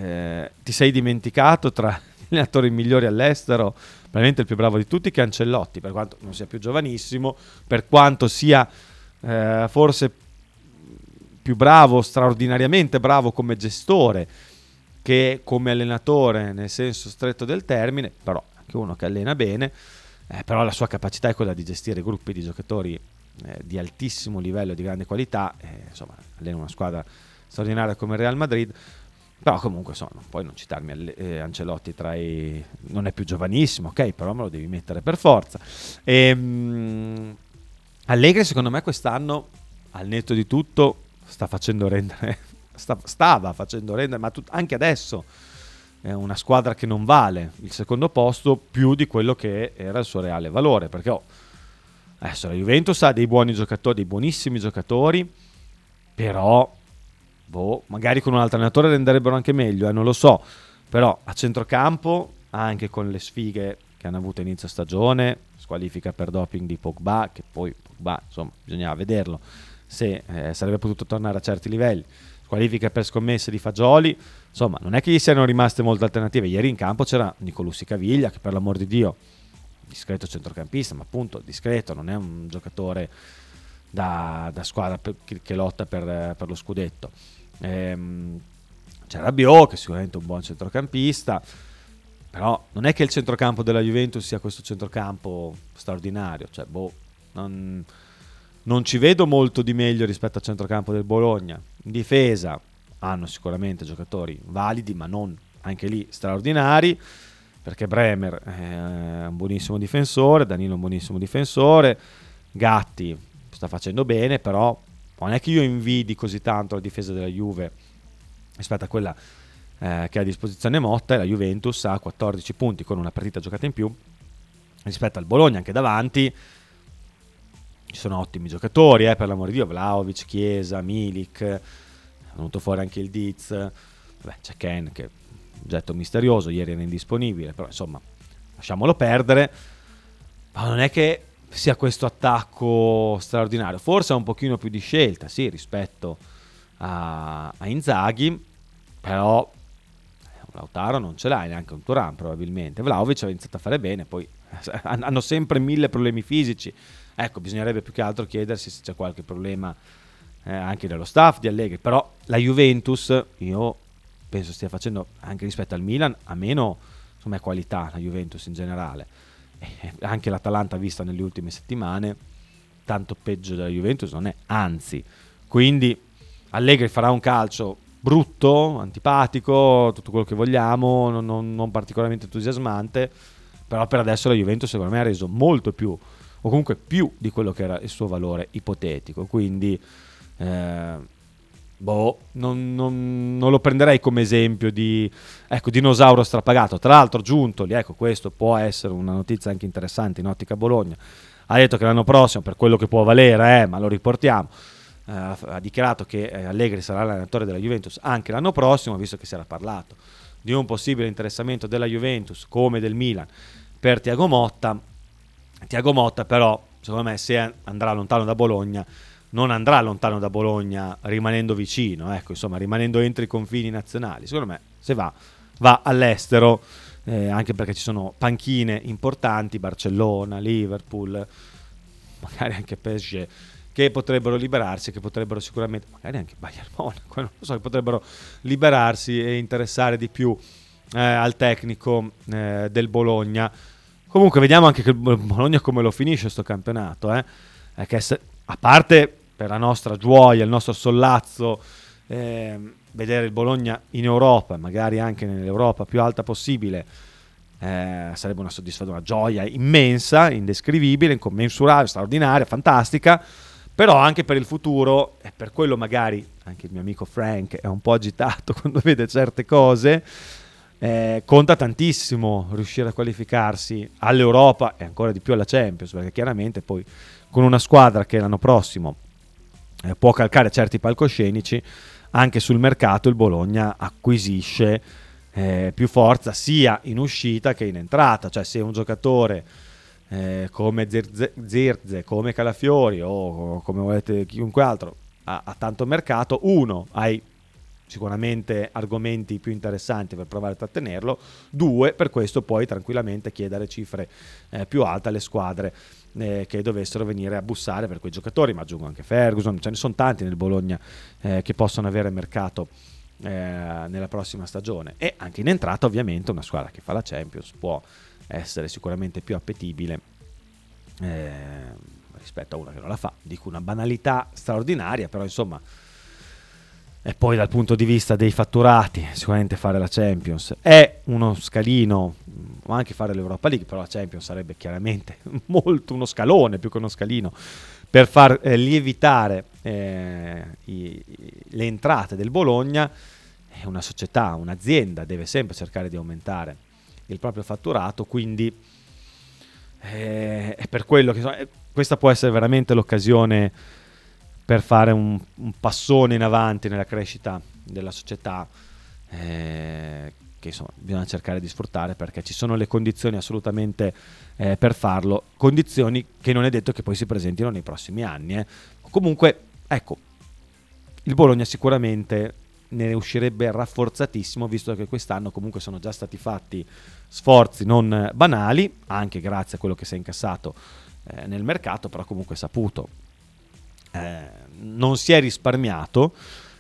eh, ti sei dimenticato tra gli allenatori migliori all'estero, probabilmente il più bravo di tutti che Ancellotti, per quanto non sia più giovanissimo, per quanto sia eh, forse più bravo, straordinariamente bravo come gestore che come allenatore nel senso stretto del termine, però anche uno che allena bene, eh, però la sua capacità è quella di gestire gruppi di giocatori eh, di altissimo livello, di grande qualità, eh, insomma, allena una squadra straordinaria come il Real Madrid, però comunque insomma, puoi non citarmi eh, Ancelotti tra i... non è più giovanissimo, ok, però me lo devi mettere per forza. Ehm, Allegri secondo me quest'anno, al netto di tutto, sta facendo rendere, sta- stava facendo rendere, ma tut- anche adesso è una squadra che non vale il secondo posto più di quello che era il suo reale valore, perché oh, adesso la Juventus ha dei buoni giocatori, dei buonissimi giocatori, però boh, magari con un altro allenatore renderebbero anche meglio, eh, non lo so, però a centrocampo, anche con le sfighe che hanno avuto inizio stagione, squalifica per doping di Pogba, che poi Pogba, insomma, bisognava vederlo, se eh, sarebbe potuto tornare a certi livelli, squalifica per scommesse di Fagioli, insomma, non è che gli siano rimaste molte alternative, ieri in campo c'era Nicolussi Caviglia, che per l'amor di Dio, discreto centrocampista, ma appunto discreto, non è un giocatore da, da squadra per- che, che lotta per, per lo scudetto. Ehm, c'è Rabiot che è sicuramente un buon centrocampista, però non è che il centrocampo della Juventus sia questo centrocampo straordinario, cioè boh, non, non ci vedo molto di meglio rispetto al centrocampo del Bologna. In difesa. Hanno sicuramente giocatori validi, ma non anche lì straordinari, perché Bremer è un buonissimo difensore, Danilo è un buonissimo difensore, Gatti sta facendo bene, però non è che io invidi così tanto la difesa della Juve rispetto a quella eh, che ha a disposizione Motta e la Juventus ha 14 punti con una partita giocata in più rispetto al Bologna anche davanti ci sono ottimi giocatori eh, per l'amore di Dio Vlaovic, Chiesa, Milik è venuto fuori anche il Diz Vabbè, c'è Ken che è un oggetto misterioso ieri era indisponibile però insomma lasciamolo perdere ma non è che sia questo attacco straordinario forse ha un pochino più di scelta sì rispetto a, a Inzaghi però Lautaro non ce l'ha, neanche un Turan probabilmente. Vlaovic ha iniziato a fare bene, poi hanno sempre mille problemi fisici. Ecco, bisognerebbe più che altro chiedersi se c'è qualche problema eh, anche nello staff di Allegri. Però la Juventus, io penso stia facendo anche rispetto al Milan, a meno insomma, qualità la Juventus in generale. E anche l'Atalanta vista nelle ultime settimane, tanto peggio della Juventus non è, anzi. Quindi Allegri farà un calcio brutto, antipatico, tutto quello che vogliamo, non, non, non, particolarmente entusiasmante, però per adesso la Juventus secondo me ha reso molto più, o comunque più di quello che era il suo valore ipotetico, quindi eh, boh, non, non, lo prenderei come esempio di ecco, dinosauro strapagato, tra l'altro Giuntoli, ecco questo può essere una notizia anche interessante in ottica Bologna, ha detto che l'anno prossimo per quello che può valere, eh, ma lo riportiamo, eh, ha dichiarato che eh, Allegri sarà l'allenatore della Juventus anche l'anno prossimo, visto che si era parlato di un possibile interessamento della Juventus come del Milan per Tiago Motta. Tiago Motta però, secondo me, se andrà lontano da Bologna, non andrà lontano da Bologna rimanendo vicino, ecco, insomma, rimanendo entro i confini nazionali. Secondo me, se va, va all'estero, eh, anche perché ci sono panchine importanti, Barcellona, Liverpool, magari anche PSG che potrebbero liberarsi, che potrebbero sicuramente, magari anche Bayern Monaco, non lo so, che potrebbero liberarsi e interessare di più eh, al tecnico eh, del Bologna. Comunque vediamo anche che Bologna come lo finisce questo campionato, eh? se, a parte per la nostra gioia, il nostro sollazzo, ehm, vedere il Bologna in Europa, magari anche nell'Europa più alta possibile, eh, sarebbe una soddisfazione, una gioia immensa, indescrivibile, incommensurabile, straordinaria, fantastica però anche per il futuro e per quello magari anche il mio amico Frank è un po' agitato quando vede certe cose eh, conta tantissimo riuscire a qualificarsi all'Europa e ancora di più alla Champions perché chiaramente poi con una squadra che l'anno prossimo eh, può calcare certi palcoscenici anche sul mercato il Bologna acquisisce eh, più forza sia in uscita che in entrata. Cioè se un giocatore eh, come Zirze, Zirze, come Calafiori o come volete chiunque altro ha, ha, tanto mercato, uno, hai sicuramente argomenti più interessanti per provare a trattenerlo, due, per questo puoi tranquillamente chiedere cifre eh, più alte alle squadre eh, che dovessero venire a bussare per quei giocatori, ma aggiungo anche Ferguson, ce ne sono tanti nel Bologna eh, che possono avere mercato eh, nella prossima stagione e anche in entrata ovviamente una squadra che fa la Champions può essere sicuramente più appetibile eh, rispetto a una che non la fa. Dico una banalità straordinaria, però insomma... E poi dal punto di vista dei fatturati, sicuramente fare la Champions è uno scalino, o anche fare l'Europa League, però la Champions sarebbe chiaramente molto uno scalone più che uno scalino per far eh, lievitare eh, i, le entrate del Bologna. Una società, un'azienda deve sempre cercare di aumentare il proprio fatturato, quindi eh, è per quello che eh, questa può essere veramente l'occasione per fare un, un passone in avanti nella crescita della società eh, che insomma bisogna cercare di sfruttare perché ci sono le condizioni assolutamente eh, per farlo, condizioni che non è detto che poi si presentino nei prossimi anni. Eh. Comunque, ecco, il Bologna sicuramente ne uscirebbe rafforzatissimo visto che quest'anno comunque sono già stati fatti sforzi non banali, anche grazie a quello che si è incassato eh, nel mercato, però comunque saputo. Eh, non si è risparmiato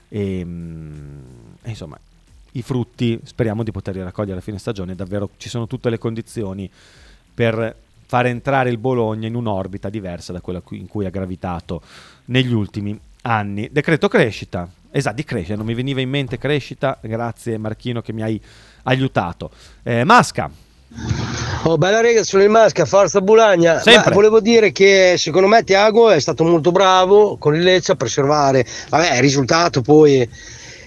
e, mm, e, insomma i frutti speriamo di poterli raccogliere a fine stagione, davvero ci sono tutte le condizioni per far entrare il Bologna in un'orbita diversa da quella in cui ha gravitato negli ultimi anni. Decreto crescita, esatto, di crescita, non mi veniva in mente crescita, grazie Marchino che mi hai aiutato. Eh, Masca. Oh, bella rega, sono il Masca, forza Bulagna. Sempre. Volevo dire che secondo me Tiago è stato molto bravo con il Lecce a preservare. Vabbè, il risultato poi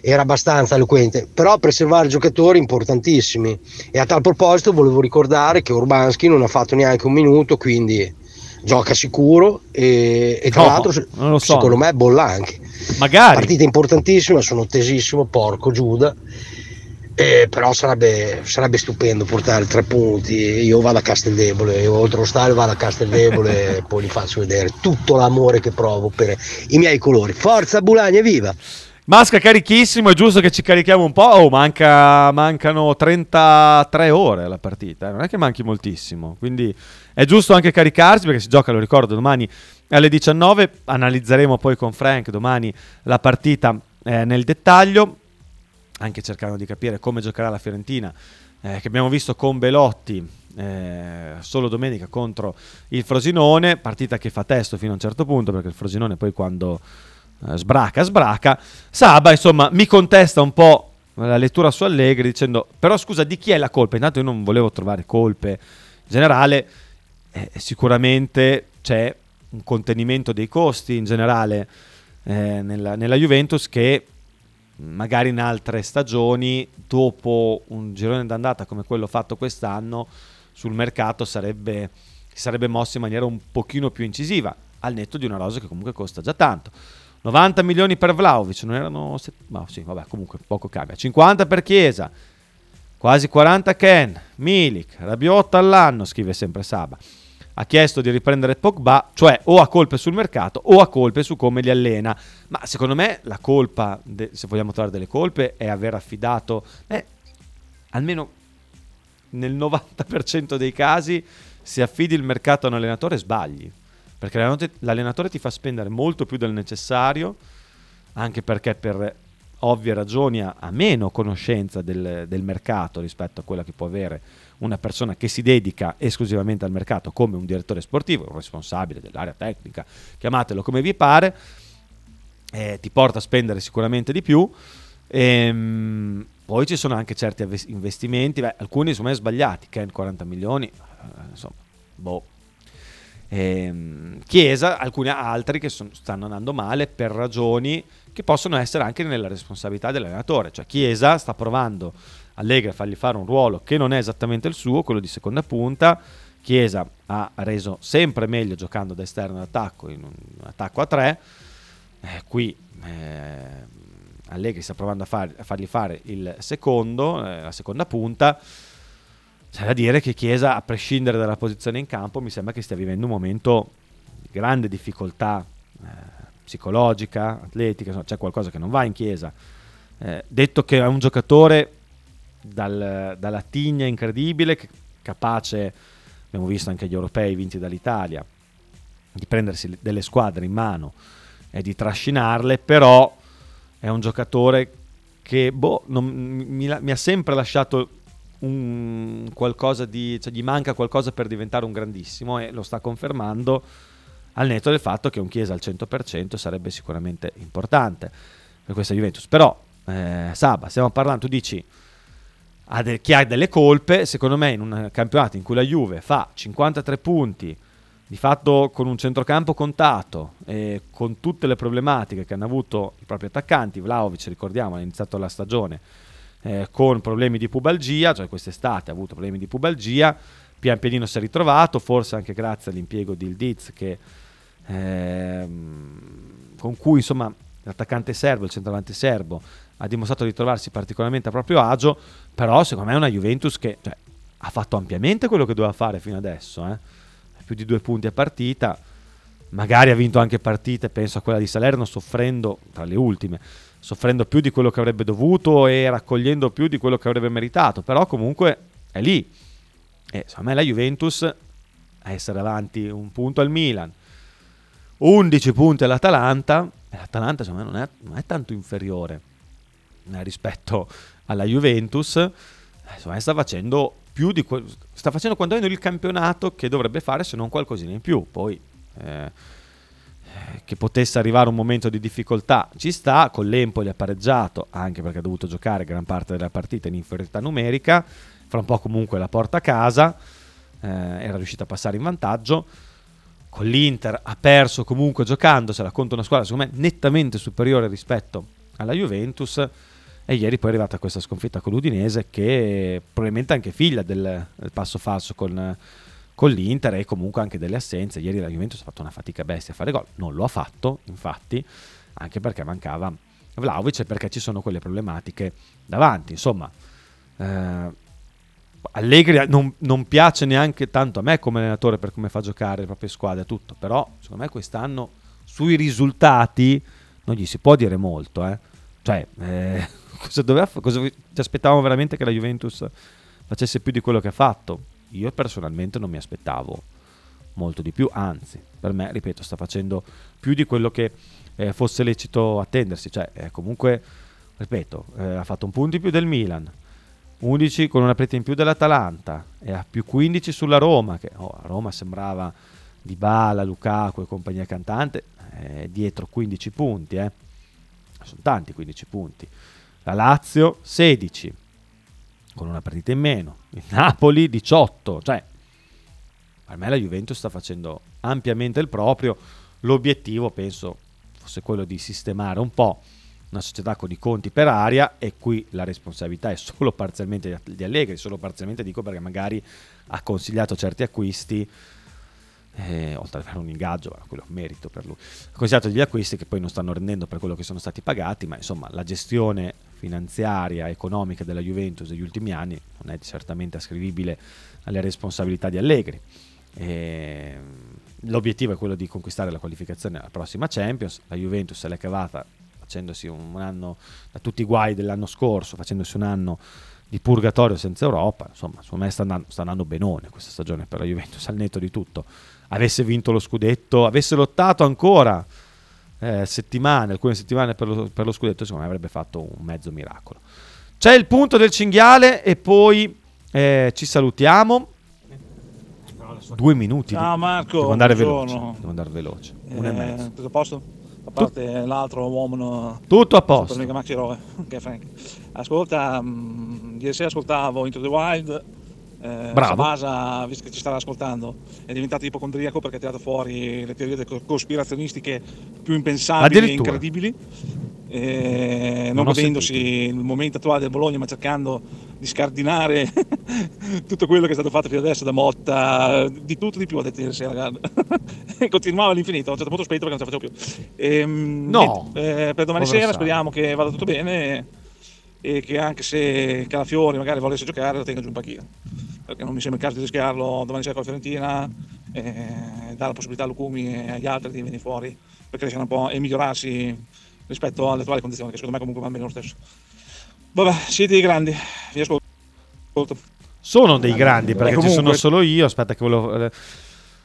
era abbastanza eloquente, però preservare giocatori importantissimi. E a tal proposito volevo ricordare che Urbanski non ha fatto neanche un minuto, quindi gioca sicuro e, e tra No, l'altro so. secondo me bolla anche. Magari. Partita importantissima, sono tesissimo, porco Giuda. Eh, però sarebbe, sarebbe stupendo portare tre punti. Io vado a Casteldebole, io oltre lo stadio vado a Casteldebole e poi gli faccio vedere tutto l'amore che provo per i miei colori. Forza Bulagna, viva! Masca carichissimo, è giusto che ci carichiamo un po'. Oh, manca- mancano 33 ore alla partita, eh, non è che manchi moltissimo. Quindi è giusto anche caricarsi perché si gioca, lo ricordo, domani alle 19. Analizzeremo poi con Frank domani la partita eh, nel dettaglio, anche cercando di capire come giocherà la Fiorentina, eh, che abbiamo visto con Belotti eh, solo domenica contro il Frosinone, partita che fa testo fino a un certo punto perché il Frosinone poi quando eh, sbraca, sbraca. Saba, insomma, mi contesta un po' la lettura su Allegri dicendo, però scusa, di chi è la colpa? Intanto io non volevo trovare colpe in generale, eh, sicuramente c'è un contenimento dei costi in generale eh, nella, nella Juventus che magari in altre stagioni, dopo un girone d'andata come quello fatto quest'anno, sul mercato sarebbe, sarebbe mosso in maniera un pochino più incisiva, al netto di una rosa che comunque costa già tanto. 90 milioni per Vlaovic, non erano... set- No, sì, vabbè, comunque poco cambia. 50 per Chiesa, quasi 40 Ken, Milik, Rabiot all'anno, scrive sempre Saba. Ha chiesto di riprendere Pogba, cioè o ha colpe sul mercato o ha colpe su come li allena. Ma secondo me la colpa, de- se vogliamo trovare delle colpe, è aver affidato, eh, almeno nel 90% dei casi, se affidi il mercato a un allenatore sbagli. Perché l'allenatore ti fa spendere molto più del necessario, anche perché per ovvie ragioni ha, meno conoscenza del, del mercato rispetto a quella che può avere una persona che si dedica esclusivamente al mercato come un direttore sportivo, un responsabile dell'area tecnica, chiamatelo come vi pare, eh, ti porta a spendere sicuramente di più. Ehm, poi ci sono anche certi investimenti, beh, alcuni me sbagliati, Ken 40 milioni, eh, insomma, boh. Ehm, Chiesa, alcuni altri che son- stanno andando male per ragioni che possono essere anche nella responsabilità dell'allenatore. Cioè Chiesa sta provando Allegri a fargli fare un ruolo che non è esattamente il suo, quello di seconda punta. Chiesa ha reso sempre meglio giocando da esterno d'attacco in un attacco a tre. Eh, qui eh, Allegri sta provando a, far- a fargli fare il secondo, eh, la seconda punta. C'è da dire che Chiesa, a prescindere dalla posizione in campo, mi sembra che stia vivendo un momento di grande difficoltà eh, psicologica, atletica, c'è qualcosa che non va in Chiesa. Eh, detto che è un giocatore dal- dalla tigna incredibile, capace, abbiamo visto anche gli europei vinti dall'Italia, di prendersi delle squadre in mano e di trascinarle, però è un giocatore che boh, non- mi, mi ha sempre lasciato un qualcosa di cioè gli manca qualcosa per diventare un grandissimo e lo sta confermando al netto del fatto che un Chiesa al 100% sarebbe sicuramente importante per questa Juventus. Però eh, Saba stiamo parlando tu dici ha de- chi ha delle colpe secondo me in un campionato in cui la Juve fa 53 punti di fatto con un centrocampo contato e con tutte le problematiche che hanno avuto i propri attaccanti Vlaovic ricordiamo ha iniziato la stagione eh, con problemi di pubalgia, cioè quest'estate ha avuto problemi di pubalgia, pian pianino si è ritrovato, forse anche grazie all'impiego di Ildiz che, ehm, con cui insomma l'attaccante serbo, il centravanti serbo, ha dimostrato di trovarsi particolarmente a proprio agio, però secondo me è una Juventus che cioè, ha fatto ampiamente quello che doveva fare fino adesso, eh. più di due punti a partita, magari ha vinto anche partite, penso a quella di Salerno, soffrendo tra le ultime, soffrendo più di quello che avrebbe dovuto e raccogliendo più di quello che avrebbe meritato, però comunque è lì. E secondo me la Juventus a essere avanti un punto al Milan, 11 punti all'Atalanta, e l'Atalanta secondo me non è, non è tanto inferiore eh, rispetto alla Juventus, eh, secondo me sta facendo più di que- sta facendo quantomeno il campionato che dovrebbe fare se non qualcosina in più. Poi eh, che potesse arrivare un momento di difficoltà ci sta, con l'Empoli ha pareggiato anche perché ha dovuto giocare gran parte della partita in inferiorità numerica, fra un po' comunque la porta a casa, eh, era riuscito a passare in vantaggio, con l'Inter ha perso comunque giocando, se la conta una squadra secondo me nettamente superiore rispetto alla Juventus, E ieri poi è arrivata questa sconfitta con l'Udinese che probabilmente è anche figlia del, del passo falso con, con l'Inter e comunque anche delle assenze. Ieri la Juventus ha fatto una fatica bestia a fare gol, non lo ha fatto infatti, anche perché mancava Vlaovic e perché ci sono quelle problematiche davanti. Insomma, eh, Allegri non, non, piace neanche tanto a me come allenatore per come fa giocare le proprie squadre tutto, però secondo me quest'anno sui risultati non gli si può dire molto. Eh. Cioè, eh, cosa, doveva, cosa ci aspettavamo veramente che la Juventus facesse più di quello che ha fatto? Io personalmente non mi aspettavo molto di più, anzi, per me, ripeto, sta facendo più di quello che eh, fosse lecito attendersi. Cioè, eh, comunque, ripeto, eh, ha fatto un punto in più del Milan, 11 con una preta in più dell'Atalanta e ha più 15 sulla Roma, che oh, a Roma sembrava Di Bala, Lukaku e compagnia cantante, eh, dietro 15 punti, eh. sono tanti 15 punti. La Lazio 16 con una partita in meno, il Napoli 18, cioè per me la Juventus sta facendo ampiamente il proprio, l'obiettivo penso fosse quello di sistemare un po' una società con i conti per aria e qui la responsabilità è solo parzialmente di Allegri, solo parzialmente dico perché magari ha consigliato certi acquisti, eh, oltre ad avere un ingaggio, quello è un merito per lui, ha consigliato degli acquisti che poi non stanno rendendo per quello che sono stati pagati, ma insomma la gestione finanziaria, economica della Juventus degli ultimi anni non è certamente ascrivibile alle responsabilità di Allegri. E l'obiettivo è quello di conquistare la qualificazione alla prossima Champions, la Juventus se l'è cavata facendosi un anno da tutti i guai dell'anno scorso, facendosi un anno di purgatorio senza Europa, insomma, secondo me sta andando, sta andando benone questa stagione per la Juventus, al netto di tutto. Avesse vinto lo scudetto, avesse lottato ancora eh, settimane, alcune settimane per lo, per lo scudetto, secondo me avrebbe fatto un mezzo miracolo. C'è il punto del cinghiale e poi eh, ci salutiamo. Due minuti. Ciao Marco. Devo andare buongiorno. veloce. Devo andare veloce. Uno e Eh, mezzo. tutto a posto? A parte l'altro uomo. Tutto a posto. Per Eroe, che è Frank. Ascolta, mh, ieri sera ascoltavo Into the Wild. Eh, Bravo. Sabasa, visto che ci stava ascoltando, è diventato ipocondriaco perché ha tirato fuori le teorie co- cospirazionistiche più impensabili e incredibili. Eh, non Non godendosi il momento attuale del Bologna, ma cercando di scardinare tutto quello che è stato fatto fino adesso da Motta, di tutto di più ha detto ieri sera. E Continuava all'infinito, a un certo punto spento perché non ce la facevo più. Ehm, No. niente, eh, per domani Povero sera speriamo che vada tutto bene e che anche se Calafiori magari volesse giocare lo tenga giù in panchina. Perché non mi sembra il caso di rischiarlo domani sera con la Fiorentina e dare la possibilità a Lucumi e agli altri di venire fuori per crescere un po' e migliorarsi rispetto alle attuali condizioni, che secondo me comunque vanno bene lo stesso. Vabbè, siete dei grandi, vi ascolto. Sono dei grandi perché E ci sono comunque- solo io. Aspetta, che volevo eh,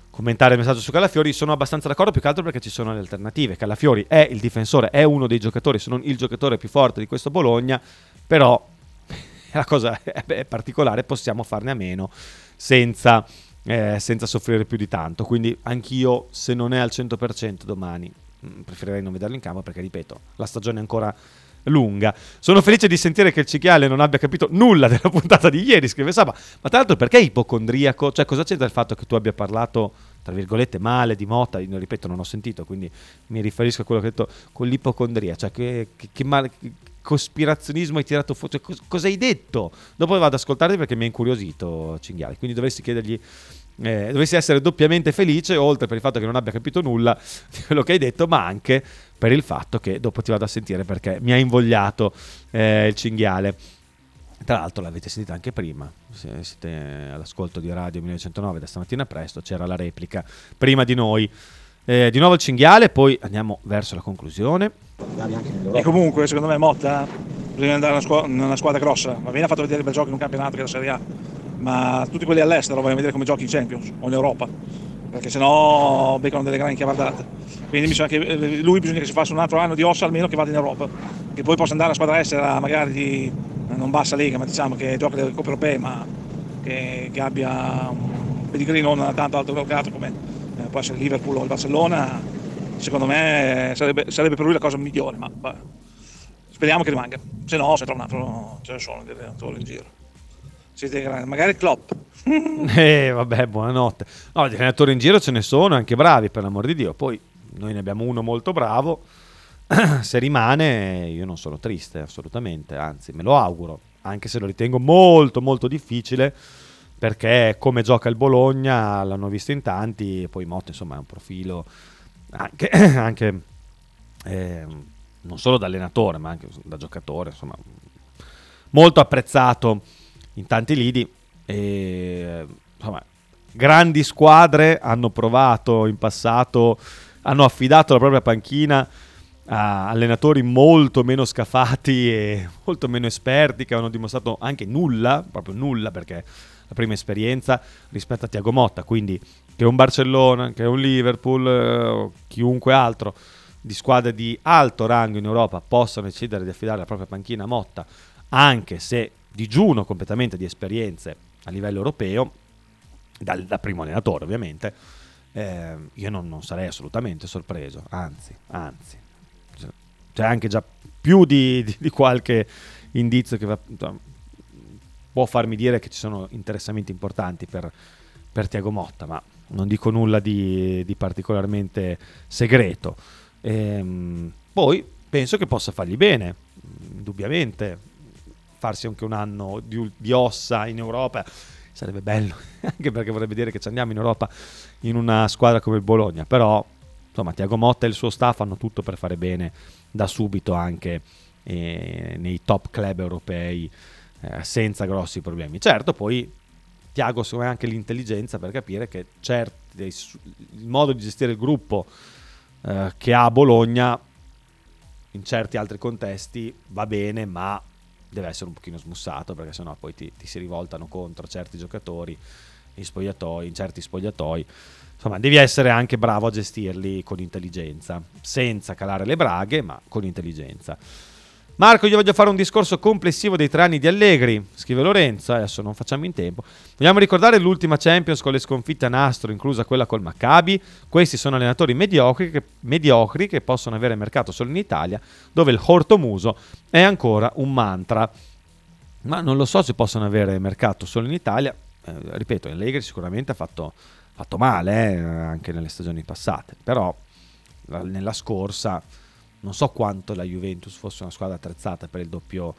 commentare il messaggio su Calafiori. Sono abbastanza d'accordo, più che altro perché ci sono le alternative. Calafiori è il difensore, è uno dei giocatori, se non il giocatore più forte di questo Bologna. Però la cosa è, è particolare, possiamo farne a meno senza, eh, senza soffrire più di tanto. Quindi anch'io, se non è al 100% domani, preferirei non vederlo in campo perché, ripeto, la stagione è ancora lunga. Sono felice di sentire che il Cicchiale non abbia capito nulla della puntata di ieri, scrive Saba. Ma tra l'altro perché ipocondriaco? Cioè cosa c'è dal fatto che tu abbia parlato, tra virgolette, male di Motta? Io, ripeto, non ho sentito, quindi mi riferisco a quello che hai detto con l'ipocondria. Cioè che, che, che male... che cospirazionismo hai tirato fuori? Cioè, cos- cosa hai detto? Dopo vado ad ascoltarti perché mi ha incuriosito Cinghiale. Quindi dovresti chiedergli eh, dovresti essere doppiamente felice, oltre per il fatto che non abbia capito nulla di quello che hai detto, ma anche per il fatto che dopo ti vado a sentire perché mi ha invogliato eh, il cinghiale. Tra l'altro l'avete sentita anche prima, se siete all'ascolto di Radio 1909 da stamattina presto, c'era la replica prima di noi. Eh, di nuovo il cinghiale, poi andiamo verso la conclusione. E comunque, secondo me, Motta bisogna andare squa- nella squadra grossa. Va bene, ha fatto vedere il bel gioco in un campionato che è la Serie A, ma tutti quelli all'estero vogliono vedere come giochi in Champions o in Europa, perché sennò beccano delle grandi chiavardate. Quindi bisogna che, eh, lui bisogna che si faccia un altro anno di ossa almeno che vada in Europa, che poi possa andare alla squadra estera magari di eh, non bassa lega, ma diciamo che gioca le coppe europee, ma che, che abbia un pedigree non tanto alto mercato come eh, può essere il Liverpool o il Barcellona, secondo me sarebbe, sarebbe per lui la cosa migliore, ma vabbè. speriamo che rimanga. Se no, se trova un altro, ce ne sono dei allenatori in giro. Magari Klopp. Eh, vabbè, buonanotte. No, di allenatori in giro ce ne sono, anche bravi, per l'amor di Dio. Poi noi ne abbiamo uno molto bravo, se rimane io non sono triste assolutamente, anzi me lo auguro, anche se lo ritengo molto molto difficile perché come gioca il Bologna l'hanno visto in tanti e poi Motta insomma è un profilo anche, anche eh, non solo da allenatore ma anche da giocatore insomma molto apprezzato in tanti lidi e insomma grandi squadre hanno provato in passato hanno affidato la propria panchina a allenatori molto meno scafati e molto meno esperti che hanno dimostrato anche nulla, proprio nulla perché la prima esperienza rispetto a Tiago Motta, quindi che un Barcellona, che un Liverpool, eh, chiunque altro di squadre di alto rango in Europa possano decidere di affidare la propria panchina a Motta, anche se digiuno completamente di esperienze a livello europeo, dal, da primo allenatore ovviamente, eh, io non, non sarei assolutamente sorpreso, anzi, anzi, c'è anche già più di, di, di qualche indizio che va, può farmi dire che ci sono interessamenti importanti per, per Tiago Motta, ma non dico nulla di, di particolarmente segreto. Ehm, poi penso che possa fargli bene, indubbiamente, farsi anche un anno di, di ossa in Europa sarebbe bello, anche perché vorrebbe dire che ci andiamo in Europa in una squadra come il Bologna, però insomma Tiago Motta e il suo staff hanno tutto per fare bene da subito anche eh, nei top club europei eh, senza grossi problemi. Certo, poi Tiago secondo me ha anche l'intelligenza per capire che certi, il modo di gestire il gruppo eh, che ha Bologna in certi altri contesti va bene, ma deve essere un pochino smussato perché sennò poi ti, ti si rivoltano contro certi giocatori in spogliatoi, in certi spogliatoi insomma, devi essere anche bravo a gestirli con intelligenza, senza calare le braghe, ma con intelligenza. Marco, io voglio fare un discorso complessivo dei tre anni di Allegri, scrive Lorenzo, adesso non facciamo in tempo. Vogliamo ricordare l'ultima Champions con le sconfitte a nastro, inclusa quella col Maccabi. Questi sono allenatori mediocri che, mediocri che possono avere mercato solo in Italia, dove il hortomuso è ancora un mantra. Ma non lo so se possono avere mercato solo in Italia. Eh, ripeto, Allegri sicuramente ha fatto fatto male eh, anche nelle stagioni passate, però nella scorsa non so quanto la Juventus fosse una squadra attrezzata per il doppio,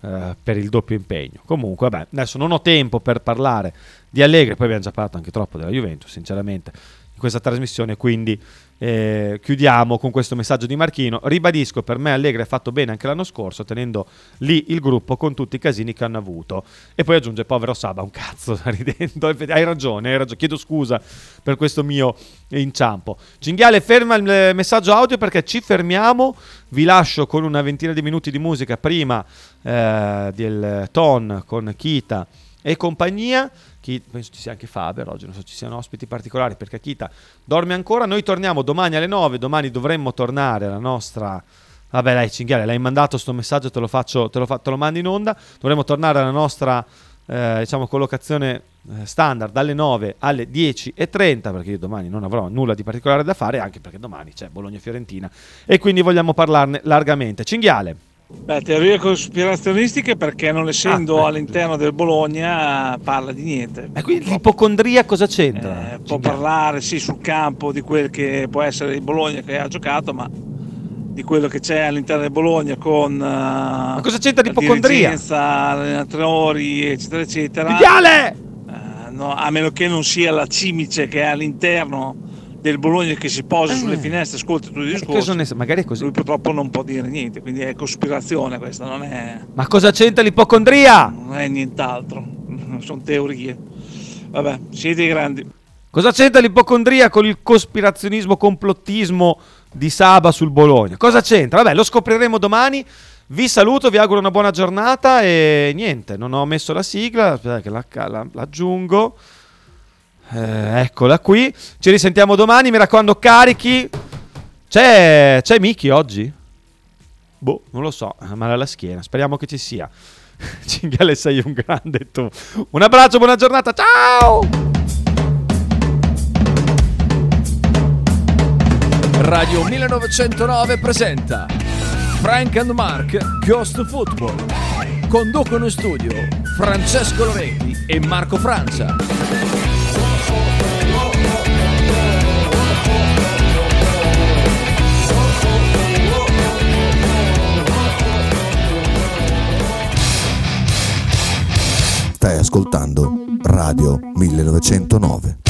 eh, per il doppio impegno. Comunque, vabbè, adesso non ho tempo per parlare di Allegri, poi abbiamo già parlato anche troppo della Juventus, sinceramente, in questa trasmissione, quindi eh, chiudiamo con questo messaggio di Marchino. Ribadisco, per me Allegri ha fatto bene anche l'anno scorso, tenendo lì il gruppo con tutti i casini che hanno avuto. E poi aggiunge, povero Saba, un cazzo, ridendo. Hai ragione, hai ragione. Chiedo scusa per questo mio inciampo. Cinghiale, ferma il messaggio audio perché ci fermiamo. Vi lascio con una ventina di minuti di musica prima eh, del ton con Kita e compagnia. Chi, penso ci sia anche Faber oggi, non so ci siano ospiti particolari perché Kita dorme ancora. Noi torniamo domani alle 9, domani dovremmo tornare alla nostra... Vabbè dai Cinghiale, l'hai mandato questo messaggio, te lo, faccio, te, lo fa, te lo mando in onda. Dovremmo tornare alla nostra eh, diciamo, collocazione eh, standard dalle 9 alle 10.30 perché io domani non avrò nulla di particolare da fare anche perché domani c'è Bologna-Fiorentina e quindi vogliamo parlarne largamente. Cinghiale. Beh, teorie cospirazionistiche perché non essendo ah, all'interno del Bologna parla di niente. E quindi l'ipocondria cosa c'entra? Eh, può parlare sì sul campo di quel che può essere il Bologna che ha giocato, ma di quello che c'è all'interno del Bologna con uh, ma cosa c'entra l'ipocondria? allenatori eccetera eccetera. Viale! Uh, no, a meno che non sia la cimice che è all'interno del Bologna che si posa eh. sulle finestre, ascolta tutti i discorsi. Ne, magari è così. Lui purtroppo non può dire niente, quindi è cospirazione questa, non è. Ma cosa c'entra l'ipocondria? Non è nient'altro, sono teorie. Vabbè, siete i grandi. Cosa c'entra l'ipocondria con il cospirazionismo, complottismo di Saba sul Bologna? Cosa c'entra? Vabbè, lo scopriremo domani. Vi saluto, vi auguro una buona giornata e niente, non ho messo la sigla, aspetta che la, la, l'aggiungo. Eh, eccola qui. Ci risentiamo domani. Mi raccomando, carichi. C'è, c'è Miki oggi? Boh, non lo so. Male alla schiena. Speriamo che ci sia. Cinghiale, sei un grande tu. Un abbraccio, buona giornata. Ciao! Radio 1909 presenta Frank and Mark Ghost Football. Conducono in studio Francesco Loretti e Marco Francia. Ascoltando Radio 1909.